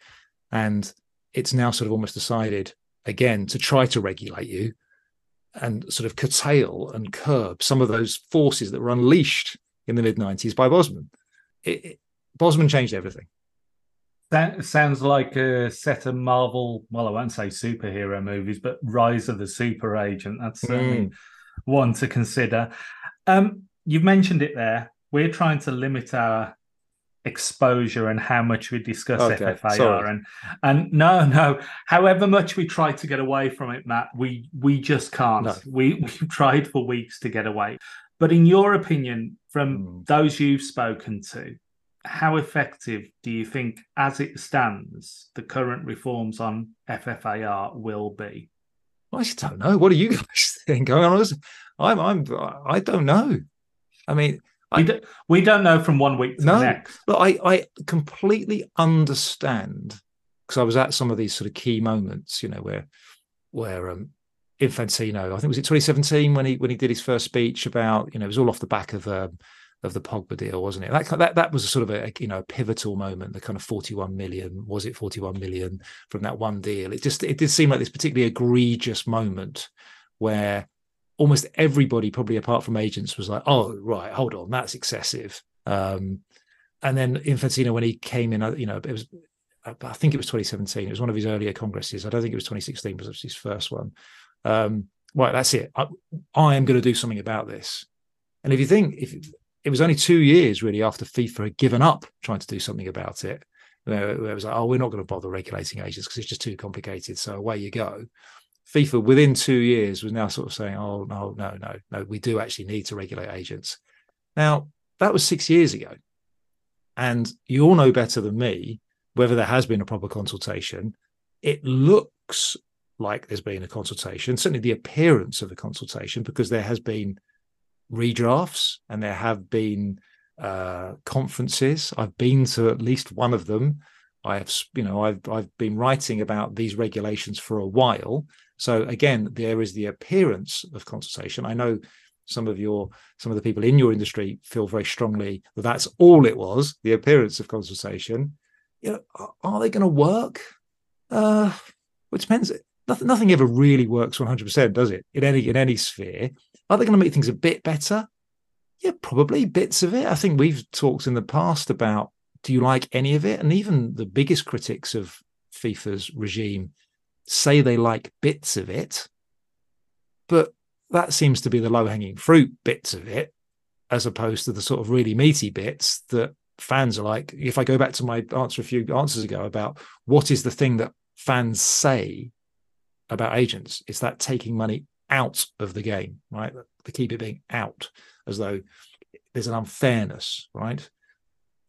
and it's now sort of almost decided again to try to regulate you and sort of curtail and curb some of those forces that were unleashed in the mid 90s by Bosman. It, it, Bosman changed everything. That sounds like a set of Marvel, well, I won't say superhero movies, but Rise of the Super Agent. That's certainly mm. one to consider. Um, you've mentioned it there. We're trying to limit our exposure and how much we discuss Okay, FFAR sorry. and and no no however much we try to get away from it Matt we we just can't No. we we've tried for weeks to get away but in your opinion from Mm. those you've spoken to how effective do you think as it stands the current reforms on FFAR will be I just don't know. What do you guys think? I mean, I'm I'm, I don't know. I mean, I- we, we don't know from one week to No. the next Look, I, I completely understand because I was at some of these sort of key moments, you know, where where um Infantino, I think was it 2017 when he when he did his first speech about, you know, it was all off the back of um of the Pogba deal, wasn't it? That that that was a sort of a you know a pivotal moment. The kind of 41 million was it 41 million from that one deal? It just it did seem like this particularly egregious moment where almost everybody, probably apart from agents, was like, "Oh, right, hold on, that's excessive." Um, and then Infantino, when he came in, you know, it was, I think it was 2017. It was one of his earlier congresses. I don't think it was 2016, but it was his first one. Um, right, that's it. I, I am going to do something about this. And if you think, if it was only two years really after FIFA had given up trying to do something about it, where it was like, oh, we're not going to bother regulating agents because it's just too complicated. So away you go. FIFA within two years was now sort of saying, oh no, no, no, no, we do actually need to regulate agents. Now that was six years ago, and you all know better than me whether there has been a proper consultation. It looks like there's been a consultation, certainly the appearance of a consultation, because there has been redrafts and there have been uh, conferences. I've been to at least one of them. I have, you know, I've I've been writing about these regulations for a while. So again, there is the appearance of consultation. I know some of your some of the people in your industry feel very strongly that that's all it was, the appearance of consultation. You know, are, they going to work? Uh, well, it depends. Nothing, nothing ever really works 100%, does it? In any in any sphere. Are they going to make things a bit better? Yeah, probably bits of it. I think we've talked in the past about do you like any of it? And even the biggest critics of FIFA's regime say they like bits of it, but that seems to be the low hanging fruit bits of it, as opposed to the sort of really meaty bits that fans are like. If I go back to my answer a few answers ago about what is the thing that fans say about agents, it's that taking money out of the game, right? To keep it being out, as though there's an unfairness, right?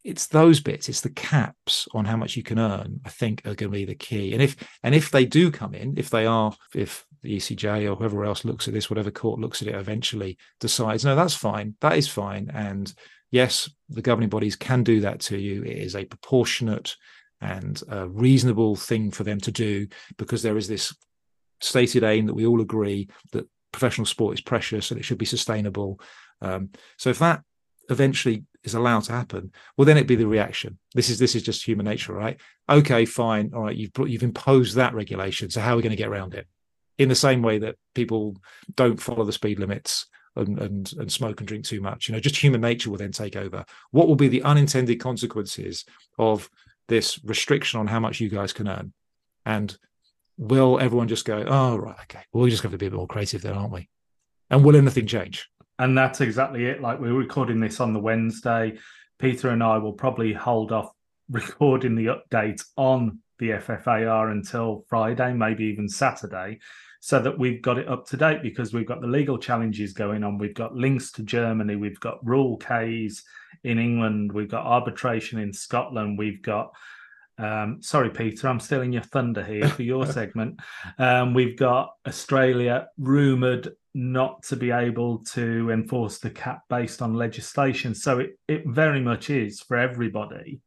It's those bits, it's the caps on how much you can earn, I think are going to be the key. And if and if they do come in, if they are, if the ECJ or whoever else looks at this, whatever court looks at it eventually decides, no, that's fine, that is fine. And yes, the governing bodies can do that to you. It is a proportionate and a reasonable thing for them to do because there is this stated aim that we all agree that professional sport is precious and it should be sustainable. Um, so if that eventually is allowed to happen, well, then it'd be the reaction. This is this is just human nature, right? Okay, fine, all right. You've you've imposed that regulation, so how are we going to get around it? In the same way that people don't follow the speed limits and, and and smoke and drink too much, you know, just human nature will then take over. What will be the unintended consequences of this restriction on how much you guys can earn? And will everyone just go, oh, right, okay, well, we just have to be a bit more creative then, aren't we? And will anything change? And that's exactly it. Like we're recording this on the Wednesday. Peter and I will probably hold off recording the update on the FFAR until Friday, maybe even Saturday, so that we've got it up to date because we've got the legal challenges going on. We've got links to Germany, we've got rule Ks in England, we've got arbitration in Scotland, we've got um, sorry, Peter, I'm stealing your thunder here for your segment. Um, we've got Australia rumored not to be able to enforce the cap based on legislation. So it, it very much is for everybody.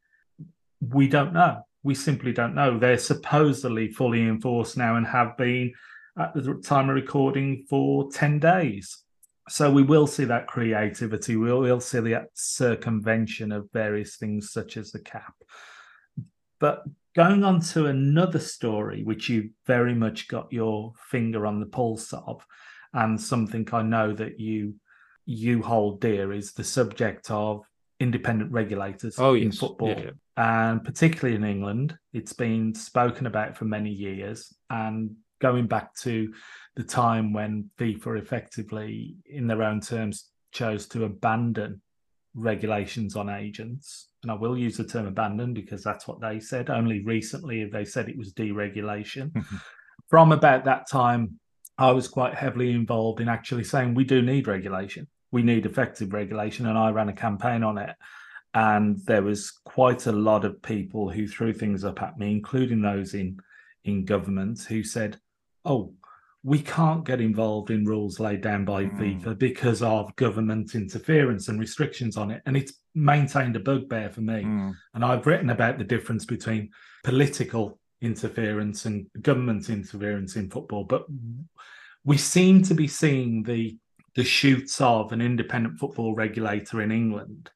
We don't know. We simply don't know. They're supposedly fully enforced now and have been at the time of recording for 10 days. So we will see that creativity. We will see the circumvention of various things such as the cap. But going on to another story, which you very much got your finger on the pulse of, and something I know that you you hold dear is the subject of independent regulators Oh, in football. Yeah, yeah. And particularly in England, it's been spoken about for many years. And going back to the time when FIFA effectively, in their own terms, chose to abandon regulations on agents. And I will use the term abandon because that's what they said. Only recently they said it was deregulation. Mm-hmm. From about that time, I was quite heavily involved in actually saying we do need regulation. We need effective regulation. And I ran a campaign on it. And there was quite a lot of people who threw things up at me, including those in in government, who said, Oh, we can't get involved in rules laid down by mm. FIFA because of government interference and restrictions on it. And it's maintained a bugbear for me. Mm. And I've written about the difference between political interference and government interference in football. But we seem to be seeing the the shoots of an independent football regulator in England.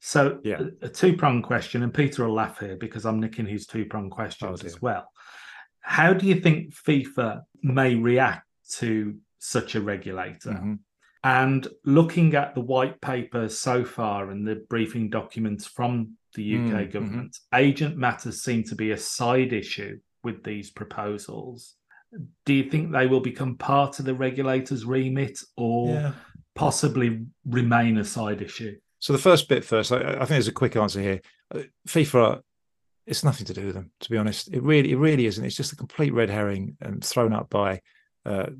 So yeah. a, a two-pronged question, and Peter will laugh here because I'm nicking his two-pronged questions oh, as well. How do you think FIFA may react to such a regulator? Mm-hmm. And looking at the white paper so far and the briefing documents from the UK mm-hmm. government, agent matters seem to be a side issue with these proposals. Do you think they will become part of the regulator's remit or yeah. possibly remain a side issue? So the first bit first, I, I think there's a quick answer here. Uh, FIFA it's nothing to do with them, to be honest. It really, it really isn't. It's just a complete red herring and thrown up by uh,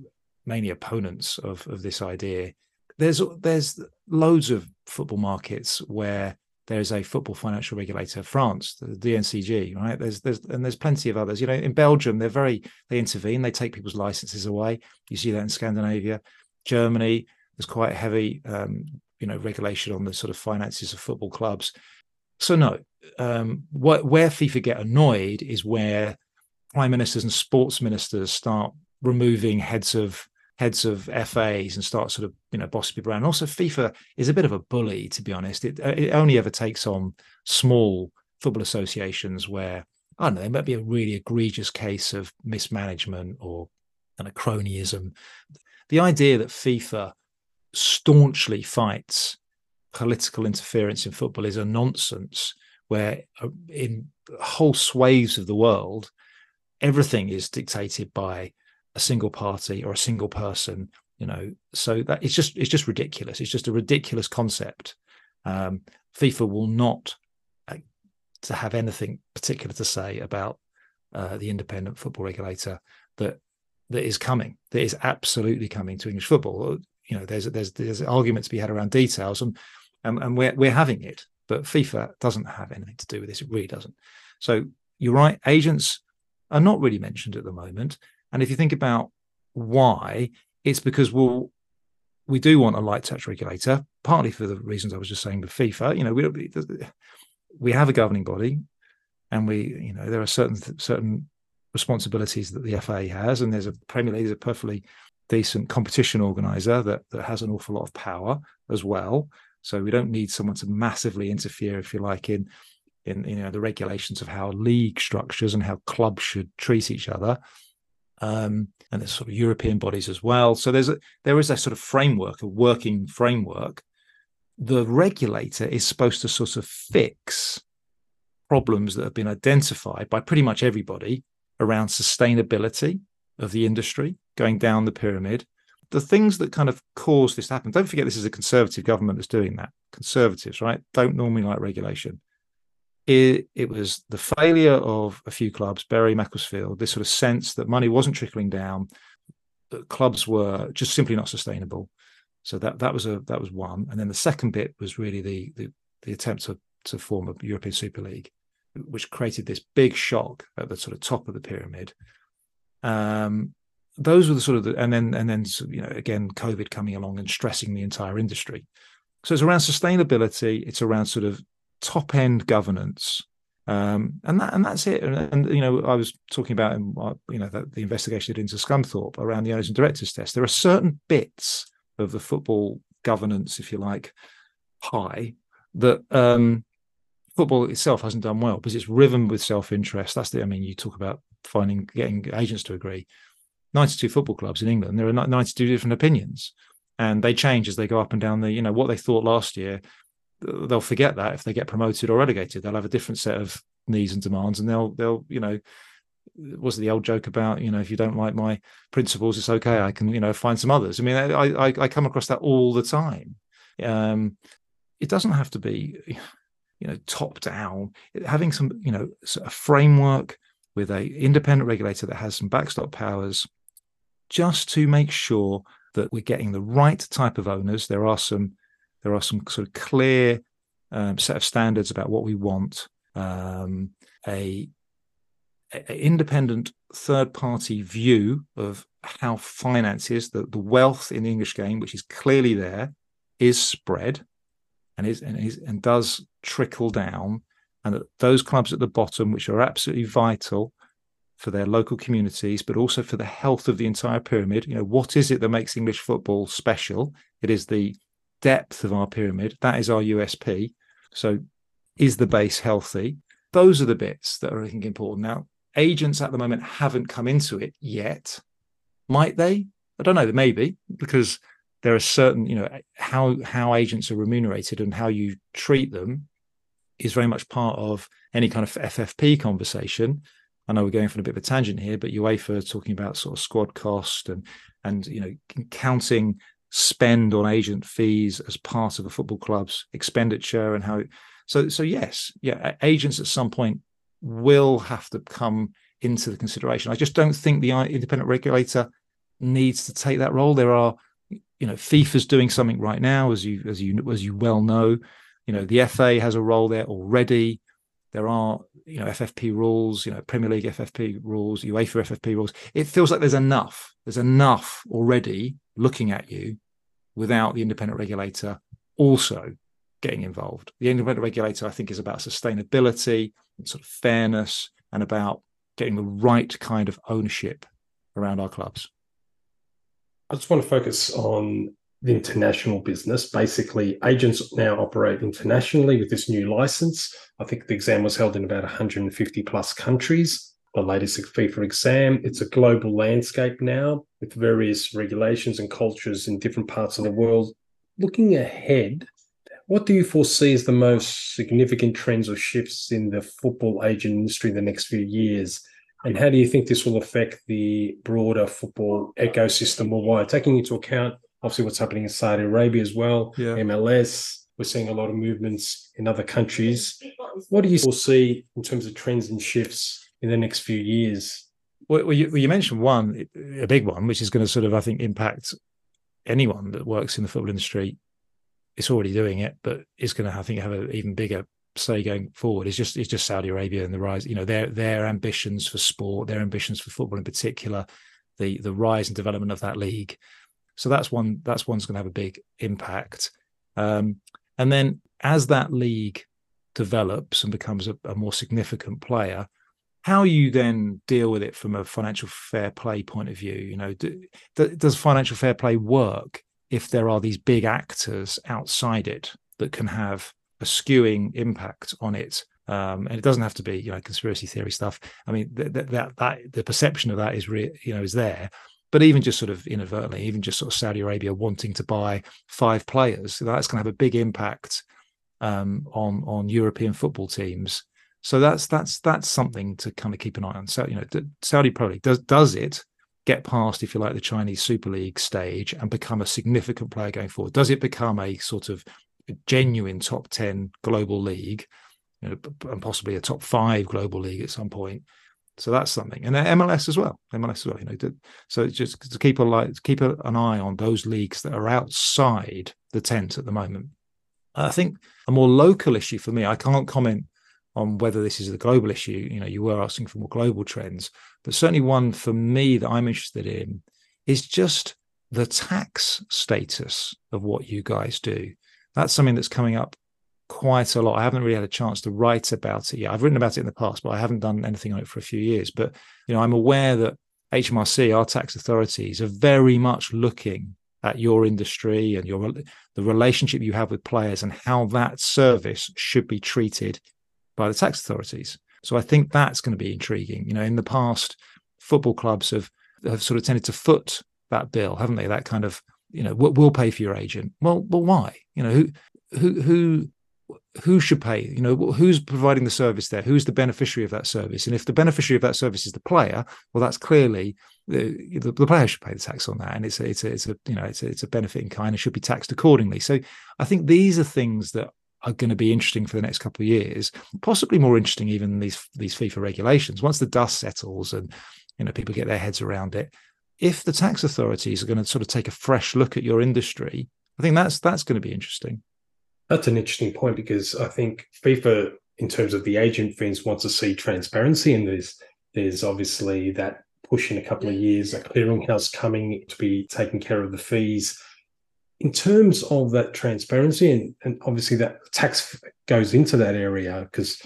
mainly opponents of of this idea. There's there's loads of football markets where there's a football financial regulator, France, the DNCG, right? There's there's and there's plenty of others. You know, in Belgium, they're very they intervene, they take people's licenses away. You see that in Scandinavia, Germany. There's quite heavy, um, you know, regulation on the sort of finances of football clubs. So no, um, what, where FIFA get annoyed is where prime ministers and sports ministers start removing heads of heads of FAs and start sort of you know bossing people around. also, FIFA is a bit of a bully, to be honest. It it only ever takes on small football associations where I don't know there might be a really egregious case of mismanagement or kind of cronyism. The idea that FIFA staunchly fights political interference in football is a nonsense where uh, in whole swathes of the world everything is dictated by a single party or a single person you know so that it's just it's just ridiculous it's just a ridiculous concept um, fifa will not uh, to have anything particular to say about uh, the independent football regulator that that is coming that is absolutely coming to english football you know there's there's there's argument to be had around details and and, and we're we're having it. But FIFA doesn't have anything to do with this. It really doesn't. So you're right. Agents are not really mentioned at the moment. And if you think about why, it's because we'll we do want a light touch regulator, partly for the reasons I was just saying with FIFA. You know, we we have a governing body, and we you know there are certain certain responsibilities that the FA has, and there's a Premier League is a perfectly decent competition organizer that that has an awful lot of power as well. So we don't need someone to massively interfere, if you like, in in you know the regulations of how league structures and how clubs should treat each other. Um, and there's sort of European bodies as well. So there's a there is a sort of framework, a working framework. The regulator is supposed to sort of fix problems that have been identified by pretty much everybody around sustainability of the industry going down the pyramid the things that kind of cause this to happen, don't forget this is a conservative government that's doing that. Conservatives, right, don't normally like regulation. It, it was the failure of a few clubs, Bury, Macclesfield, this sort of sense that money wasn't trickling down, that clubs were just simply not sustainable. So that that was a that was one, and then the second bit was really the the, the attempt to to form a European Super League, which created this big shock at the sort of top of the pyramid. Um, those were the sort of the, and then and then you know again covid coming along and stressing the entire industry so it's around sustainability it's around sort of top end governance um, and that and that's it and, and, you know i was talking about uh, you know the, the investigation into scunthorpe around the owners and directors test there are certain bits of the football governance if you like high that um, football itself hasn't done well because it's riven with self-interest that's the i mean you talk about finding getting agents to agree 92 football clubs in England. There are 92 different opinions, and they change as they go up and down the. You know what they thought last year, they'll forget that if they get promoted or relegated. They'll have a different set of needs and demands, and they'll they'll you know was the old joke about you know if you don't like my principles it's okay i can you know find some others i mean i i, I come across that all the time um it doesn't have to be, you know, top down. Having some, you know, a framework with a independent regulator that has some backstop powers, just to make sure that we're getting the right type of owners. There are some, there are some sort of clear um, set of standards about what we want. Um, a, a independent third party view of how finances, the, the wealth in the English game, which is clearly there, is spread and is and is and does trickle down, and that those clubs at the bottom, which are absolutely vital for their local communities, but also for the health of the entire pyramid. You know, what is it that makes English football special? It is the depth of our pyramid. That is our USP. So, is the base healthy? Those are the bits that are, I think, important. Now, agents at the moment haven't come into it yet. Might they? I don't know. Maybe because there are certain, you know, how how agents are remunerated and how you treat them is very much part of any kind of FFP conversation. I know we're going for a bit of a tangent here, but UEFA talking about sort of squad cost and and you know counting spend on agent fees as part of a football club's expenditure and how so so yes yeah agents at some point will have to come into the consideration. I just don't think the independent regulator needs to take that role. There are you know fifa's doing something right now as you as you as you well know. You know the fa has a role there already there are you know ffp rules you know premier league ffp rules uefa ffp rules. It feels like there's enough there's enough already looking at you without the independent regulator also getting involved. The independent regulator i think is about sustainability and sort of fairness and about getting the right kind of ownership around our clubs. I just want to focus on the international business. Basically, agents now operate internationally with this new license. I think the exam was held in about 150 plus countries. The latest FIFA exam. It's a global landscape now with various regulations and cultures in different parts of the world. Looking ahead, what do you foresee as the most significant trends or shifts in the football agent industry in the next few years? And how do you think this will affect the broader football ecosystem worldwide, taking into account obviously what's happening in Saudi Arabia as well, yeah. MLS? We're seeing a lot of movements in other countries. What do you foresee in terms of trends and shifts in the next few years? Well, you, well, you mentioned one, a big one, which is going to sort of, I think, impact anyone that works in the football industry. It's already doing it, but it's going to, I think, have an even bigger say going forward is just is just Saudi Arabia and the rise. You know their their ambitions for sport, their ambitions for football in particular, the the rise and development of that league. So that's one that's one's going to have a big impact. Um, and then as that league develops and becomes a, a more significant player, how you then deal with it from a financial fair play point of view. You know, do, does financial fair play work if there are these big actors outside it that can have a skewing impact on it. Um, and it doesn't have to be, you know, conspiracy theory stuff. I mean, th- th- that that the perception of that is, re- you know, is there. But even just sort of inadvertently, even just sort of Saudi Arabia wanting to buy five players, that's going to have a big impact um, on on European football teams. So that's that's that's something to kind of keep an eye on. So you know, Saudi Pro League does does it get past, if you like, the Chinese Super League stage and become a significant player going forward? Does it become a sort of genuine top 10 global league you know, and possibly a top five global league at some point. So that's something, and MLS as well. MLS as well, you know. So it's just to keep a light, keep an eye on those leagues that are outside the tent at the moment. I think a more local issue for me. I can't comment on whether this is a global issue. You know, you were asking for more global trends, but certainly one for me that I'm interested in is just the tax status of what you guys do that's something that's coming up quite a lot. I haven't really had a chance to write about it yet. I've written about it in the past, but I haven't done anything on it for a few years. But you know, I'm aware that HMRC, our tax authorities, are very much looking at your industry and your the relationship you have with players and how that service should be treated by the tax authorities. So I think that's going to be intriguing. You know, in the past, football clubs have have sort of tended to foot that bill, haven't they? That kind of you know we'll pay for your agent well well why you know who who who who should pay you know who's providing the service there who's the beneficiary of that service and if the beneficiary of that service is the player well that's clearly the, the, the player should pay the tax on that, and it's a, it's a, it's a you know it's a, it's a benefit in kind and should be taxed accordingly. So I think these are things that are going to be interesting for the next couple of years, possibly more interesting even than these these FIFA regulations. Once the dust settles and you know people get their heads around it, if the tax authorities are going to sort of take a fresh look at your industry, I think that's that's going to be interesting. That's an interesting point because I think FIFA, in terms of the agent fees, wants to see transparency, and there's there's obviously that push in a couple of years, a clearinghouse coming to be taking care of the fees. In terms of that transparency, and, and obviously that tax goes into that area because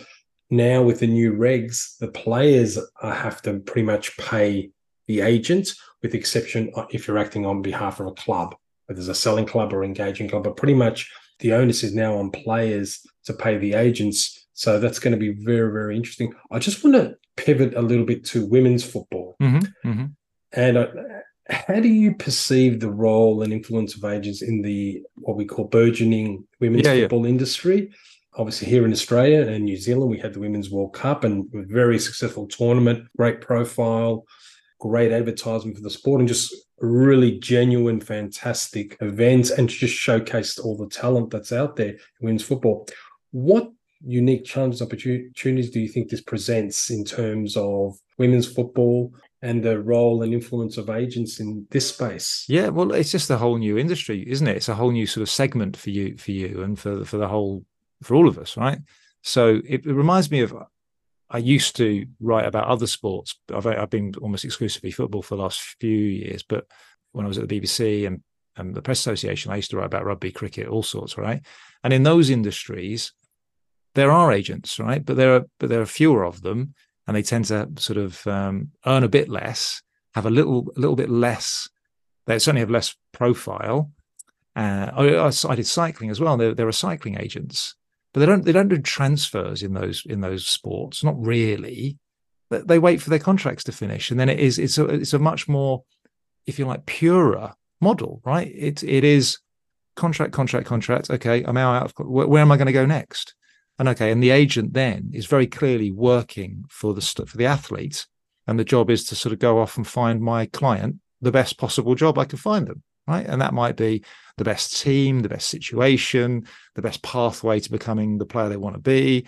now with the new regs, the players have to pretty much pay the agent, with the exception if you're acting on behalf of a club, whether it's a selling club or engaging club. But pretty much the onus is now on players to pay the agents. So that's going to be very, very interesting. I just want to pivot a little bit to women's football. Mm-hmm, mm-hmm. And how do you perceive the role and influence of agents in the what we call burgeoning women's yeah, football yeah. industry? Obviously, here in Australia and New Zealand, we had the Women's World Cup and a very successful tournament, great profile, great advertisement for the sport, and just really genuine, fantastic events and just showcased all the talent that's out there in women's football. What unique challenges, opportunities do you think this presents in terms of women's football and the role and influence of agents in this space? Yeah, well, it's just a whole new industry, isn't it? It's a whole new sort of segment for you, for you, and for for the whole for all of us, right? So it, it reminds me of I used to write about other sports. I've I've been almost exclusively football for the last few years, but when I was at the BBC and and the press association, I used to write about rugby, cricket, all sorts, right? And in those industries, there are agents, right? But there are but there are fewer of them, and they tend to sort of um, earn a bit less, have a little a little bit less. They certainly have less profile. Uh, I, I, did cycling as well. There, there are cycling agents, but they don't they don't do transfers in those in those sports. Not really. They wait for their contracts to finish, and then it is it's a it's a much more, if you like, purer model, right? It it is contract, contract, contract. Okay, I'm out. Of, where, where am I going to go next? And okay, and the agent then is very clearly working for the for the athlete, and the job is to sort of go off and find my client the best possible job I can find them, right? And that might be the best team, the best situation, the best pathway to becoming the player they want to be.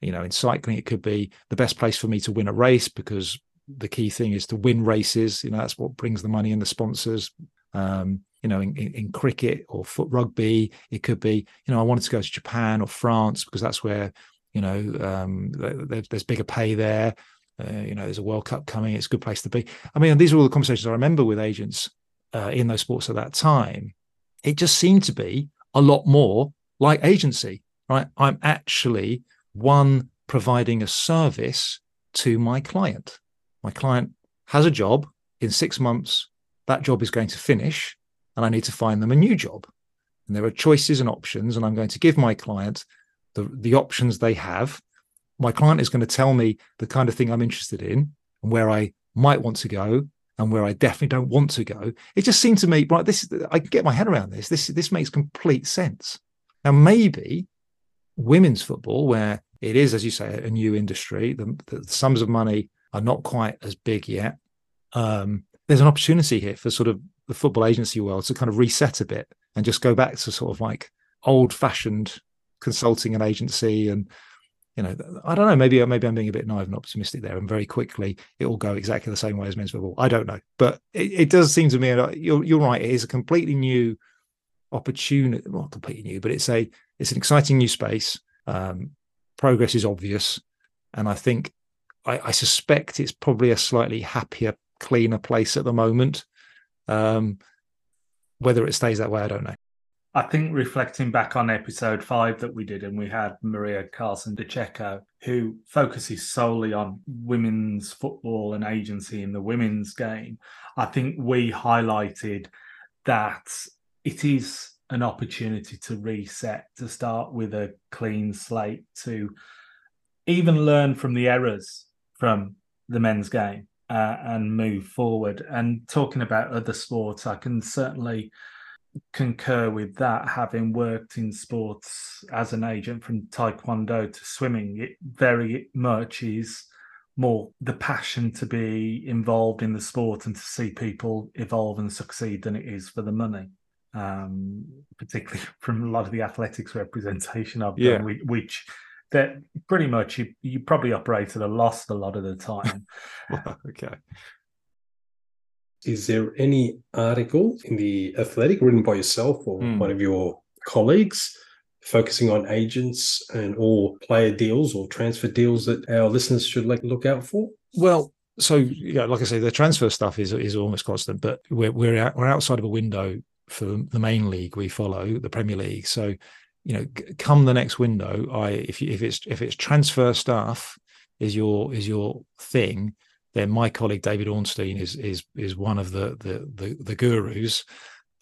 You know, in cycling, it could be the best place for me to win a race because the key thing is to win races. You know, that's what brings the money and the sponsors. Um, you know, in, in, in, cricket or foot rugby, it could be, you know, I wanted to go to Japan or France because that's where, you know, um, there, there's bigger pay there. Uh, you know, there's a World Cup coming. It's a good place to be. I mean, these are all the conversations I remember with agents uh, in those sports at that time. It just seemed to be a lot more like agency, right? I'm actually one providing a service to my client. My client has a job in six months. That job is going to finish and I need to find them a new job. And there are choices and options, and I'm going to give my client the, the options they have. My client is going to tell me the kind of thing I'm interested in and where I might want to go and where I definitely don't want to go. It just seemed to me, right, this I can get my head around this. This this makes complete sense. Now, maybe women's football, where it is, as you say, a new industry, the, the sums of money are not quite as big yet. Um, there's an opportunity here for sort of the football agency world to kind of reset a bit and just go back to sort of like old fashioned consulting and agency and you know i don't know maybe maybe i'm being a bit naive and optimistic there and very quickly it will go exactly the same way as men's football i don't know. But it, it does seem to me you're, you're right it is a completely new opportunity well completely new but it's a it's an exciting new space. Um, progress is obvious and i think I, I suspect it's probably a slightly happier cleaner place at the moment. Um, whether it stays that way, I don't know. I think reflecting back on episode five that we did, and we had Maria Carlson DeCecco, who focuses solely on women's football and agency in the women's game. I think we highlighted that it is an opportunity to reset, to start with a clean slate, to even learn from the errors from the men's game uh, and move forward. And talking about other sports, I can certainly concur with that. Having worked in sports as an agent from taekwondo to swimming, it very much is more the passion to be involved in the sport and to see people evolve and succeed than it is for the money. Um, particularly from a lot of the athletics representation I've yeah. done, which that pretty much you, you probably operate at a loss a lot of the time. okay. Is there any article in the Athletic written by yourself or mm. one of your colleagues focusing on agents and all player deals or transfer deals that our listeners should like look out for? Well, so yeah, like I say, the transfer stuff is is almost constant, but we're we're out, we're outside of a window for the main league we follow, the Premier League. So, you know, come the next window, I if you, if it's if it's transfer stuff is your is your thing, then my colleague David Ornstein is is is one of the the the, the gurus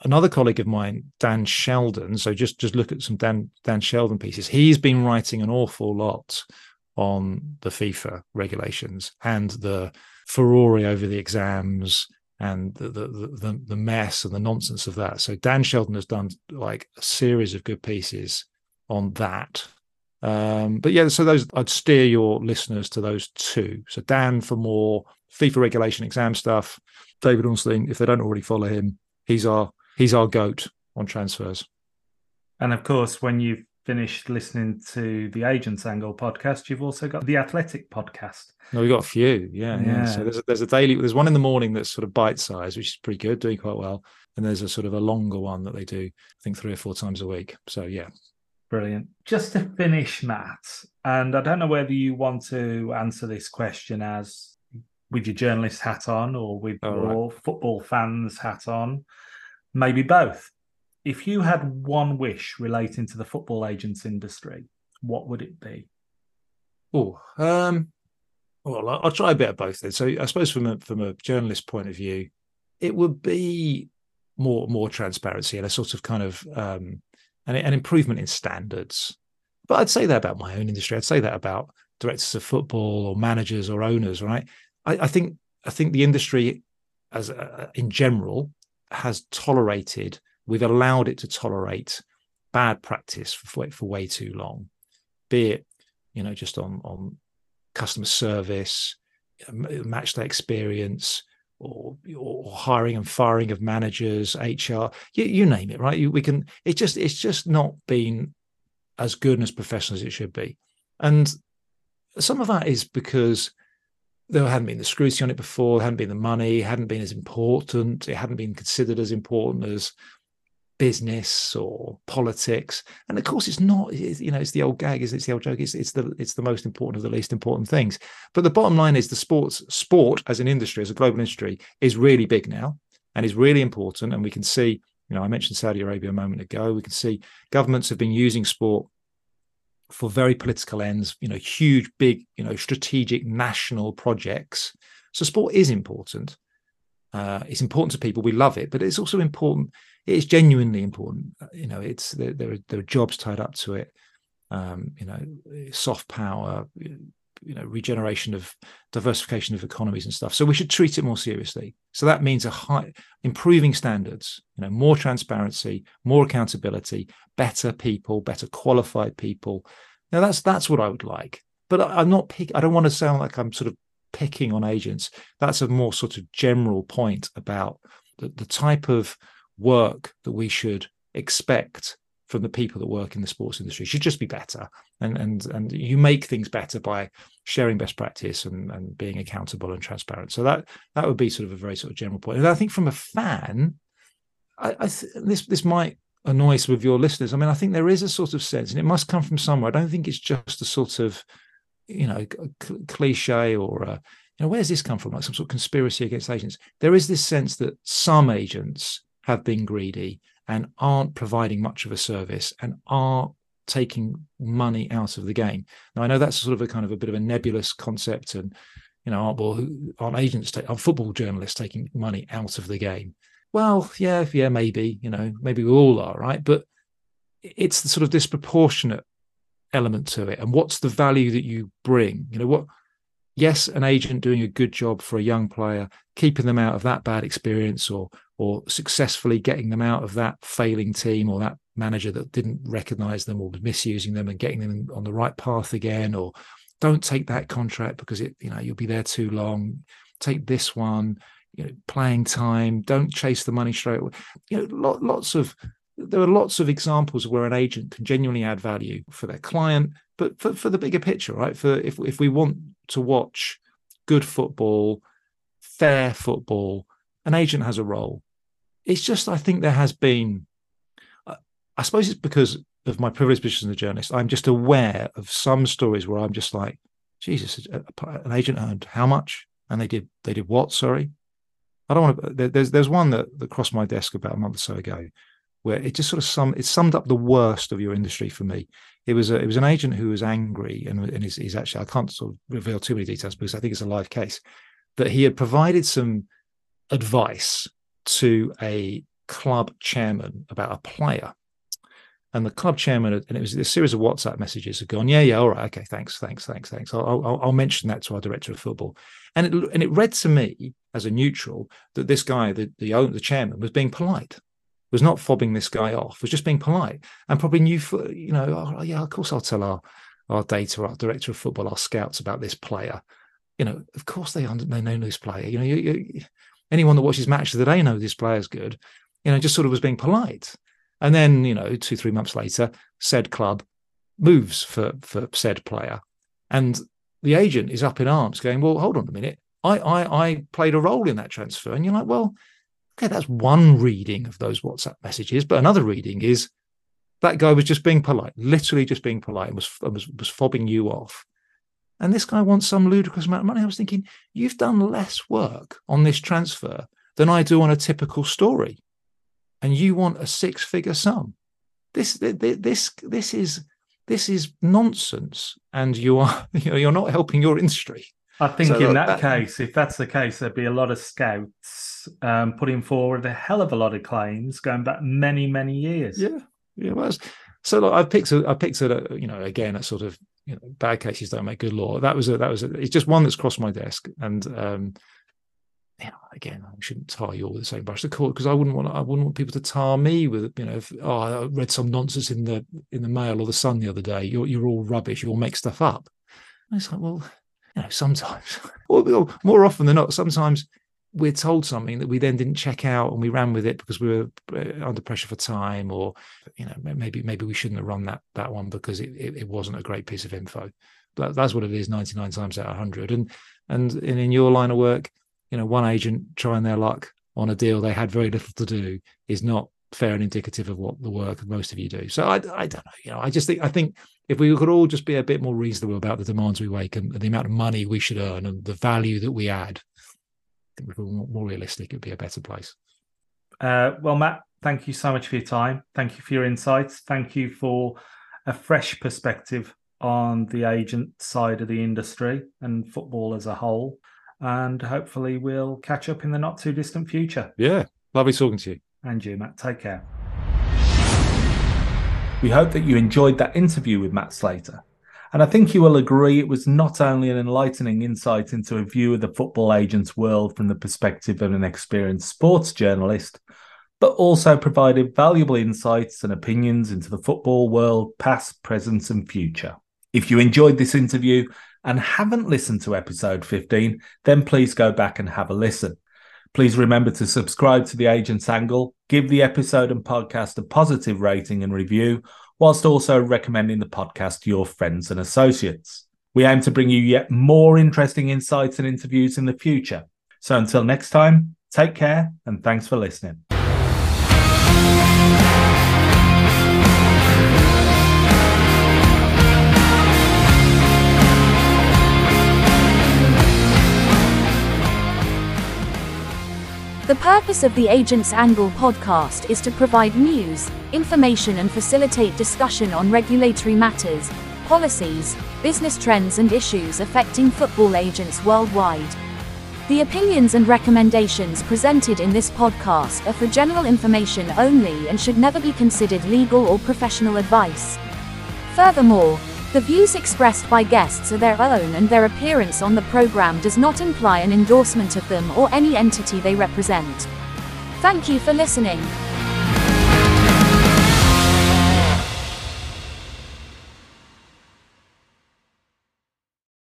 another colleague of mine, Dan Sheldon. So just just look at some Dan Dan Sheldon pieces. He's been writing an awful lot on the FIFA regulations and the furore over the exams and the, the the the mess and the nonsense of that. So Dan Sheldon has done like a series of good pieces on that. Um, but yeah, so those I'd steer your listeners to those two. So Dan for more FIFA regulation exam stuff. David Ornstein, if they don't already follow him, he's our he's our goat on transfers. And of course, when you've finished listening to the Agents Angle podcast, you've also got the Athletic podcast. No, we've got a few. Yeah, yeah. yeah. So there's a, there's a daily. There's one in the morning that's sort of bite size, which is pretty good, doing quite well. And there's a sort of a longer one that they do, I think, three or four times a week. So yeah, brilliant. Just to finish, Matt, and I don't know whether you want to answer this question as with your journalist hat on or with oh, your right. football fans hat on maybe both. If you had one wish relating to the football agents industry, what would it be? Oh, um, well, I'll try a bit of both. Then, so I suppose from a from a journalist point of view, it would be more more transparency and a sort of kind of um, an, an improvement in standards. But I'd say that about my own industry. I'd say that about directors of football or managers or owners. Right? I, I think I think the industry as uh, in general has tolerated, we've allowed it to tolerate bad practice for, for way too long, be it, you know, just on, on customer service, match day experience, or, or hiring and firing of managers, HR, you, you name it, right? You, we can, it just, it's just not been as good and as professional as it should be. And some of that is because there hadn't been the scrutiny on it before, hadn't been the money, hadn't been as important, it hadn't been considered as important as business or politics. And of course, it's not. It's, you know, it's the old gag, is it's the old joke. It's it's the it's the most important of the least important things. But the bottom line is the sports sport as an industry, as a global industry, is really big now and is really important. And we can see. You know, I mentioned Saudi Arabia a moment ago. We can see governments have been using sport for very political ends, you know, huge, big, you know, strategic national projects. So sport is important. Uh, it's important to people. We love it, but it's also important. It is genuinely important. Uh, you know, it's there. There are, there are jobs tied up to it. Um, you know, soft power, you know regeneration of diversification of economies and stuff so we should treat it more seriously so that means a high improving standards you know more transparency more accountability better people better qualified people now that's that's what i would like but I, i'm not pick i don't want to sound like i'm sort of picking on agents that's a more sort of general point about the, the type of work that we should expect from the people that work in the sports industry should just be better. And and and you make things better by sharing best practice and, and being accountable and transparent. So that that would be sort of a very sort of general point. and i think from a fan i, I th- this this might annoy some of your listeners. I mean i think there is a sort of sense and it must come from somewhere. I don't think it's just a sort of you know cl- cliche or a, you know where's this come from? Like some sort of conspiracy against agents there is this sense that some agents have been greedy and aren't providing much of a service and are taking money out of the game. Now I know that's sort of a kind of a bit of a nebulous concept, and you know, aren't, aren't agents, take, aren't football journalists taking money out of the game? Well, yeah, yeah, maybe, you know, maybe we all are, right? But it's the sort of disproportionate element to it. And what's the value that you bring? You know, what yes, an agent doing a good job for a young player, keeping them out of that bad experience or or successfully getting them out of that failing team or that manager that didn't recognize them or was misusing them and getting them on the right path again or don't take that contract because it, you know, you'll be there too long. Take this one, you know, playing time. Don't chase the money straight away. You know, lots of there are lots of examples where an agent can genuinely add value for their client, but for, for the bigger picture, right? For if if we want to watch good football, fair football, an agent has a role. It's just I think there has been. I suppose it's because of my privileged position as a journalist. I'm just aware of some stories where I'm just like, Jesus, an agent earned how much, and they did they did what? Sorry, I don't want to. There's there's one that, that crossed my desk about a month or so ago, where it just sort of sum it summed up the worst of your industry for me. It was a, it was an agent who was angry and and he's, he's actually I can't sort of reveal too many details because I think it's a live case that he had provided some advice to a club chairman about a player. And the club chairman, and it was a series of WhatsApp messages had gone, yeah, yeah, all right, okay, thanks, thanks, thanks, thanks. I'll, I'll, I'll mention that to our director of football, and it and it read to me as a neutral that this guy, the the the chairman, was being polite, was not fobbing this guy off, was just being polite, and probably knew, for, you know, oh, yeah, of course I'll tell our our data, our director of football, our scouts about this player. You know, of course they under, they know this player. You know, you, you, anyone that watches matches they know this player's good. You know, just sort of was being polite. And then, you know, two, three months later, said club moves for for said player. And the agent is up in arms going, Well, hold on a minute. I I I played a role in that transfer. And you're like, well, okay, that's one reading of those WhatsApp messages. But another reading is that guy was just being polite, literally just being polite and was was, was fobbing you off. And this guy wants some ludicrous amount of money. I was thinking, you've done less work on this transfer than I do on a typical story. And you want a six figure sum. This, this, this is, this is nonsense. And you are, you're not helping your industry. I think so in that, that, case, if that's the case, there'd be a lot of scouts um, putting forward a hell of a lot of claims going back many, many years. Yeah, yeah, it was. So like, I picked, a, I picked a, you know, again, a sort of you know, bad cases don't make good law. That was a, that was a, it's just one that's crossed my desk, and um, you know, again, I shouldn't tar you all with the same brush to court because I wouldn't want I wouldn't want people to tar me with you know, if, oh, I read some nonsense in the in the Mail or the Sun the other day. You're you're all rubbish. You all make stuff up. And it's like, well, you know, sometimes, or more often than not, sometimes we're told something that we then didn't check out and we ran with it because we were uh, under pressure for time or you know maybe maybe we shouldn't have run that that one because it, it, it wasn't a great piece of info. But that's what it is 99 times out of 100 and and, and in your line of work you know one agent trying their luck on a deal they had very little to do is not fair and indicative of what the work most of you do. So i, I don't know you know i just think i think if we could all just be a bit more reasonable about the demands we make and the amount of money we should earn and the value that we add think if we were more realistic, it'd be a better place. Uh, well, Matt, thank you so much for your time. Thank you for your insights. Thank you for a fresh perspective on the agent side of the industry and football as a whole. And hopefully, we'll catch up in the not too distant future. Yeah, lovely talking to you. And you, Matt. Take care. We hope that you enjoyed that interview with Matt Slater. And I think you will agree it was not only an enlightening insight into a view of the football agent's world from the perspective of an experienced sports journalist, but also provided valuable insights and opinions into the football world, past, present, and future. If you enjoyed this interview and haven't listened to episode 15, then please go back and have a listen. Please remember to subscribe to the Agent's Angle, give the episode and podcast a positive rating and review whilst also recommending the podcast to your friends and associates. We aim to bring you yet more interesting insights and interviews in the future. So until next time, take care and thanks for listening. The purpose of the Agent's Angle podcast is to provide news, information, and facilitate discussion on regulatory matters, policies, business trends, and issues affecting football agents worldwide. The opinions and recommendations presented in this podcast are for general information only and should never be considered legal or professional advice. Furthermore, the views expressed by guests are their own and their appearance on the program does not imply an endorsement of them or any entity they represent. Thank you for listening.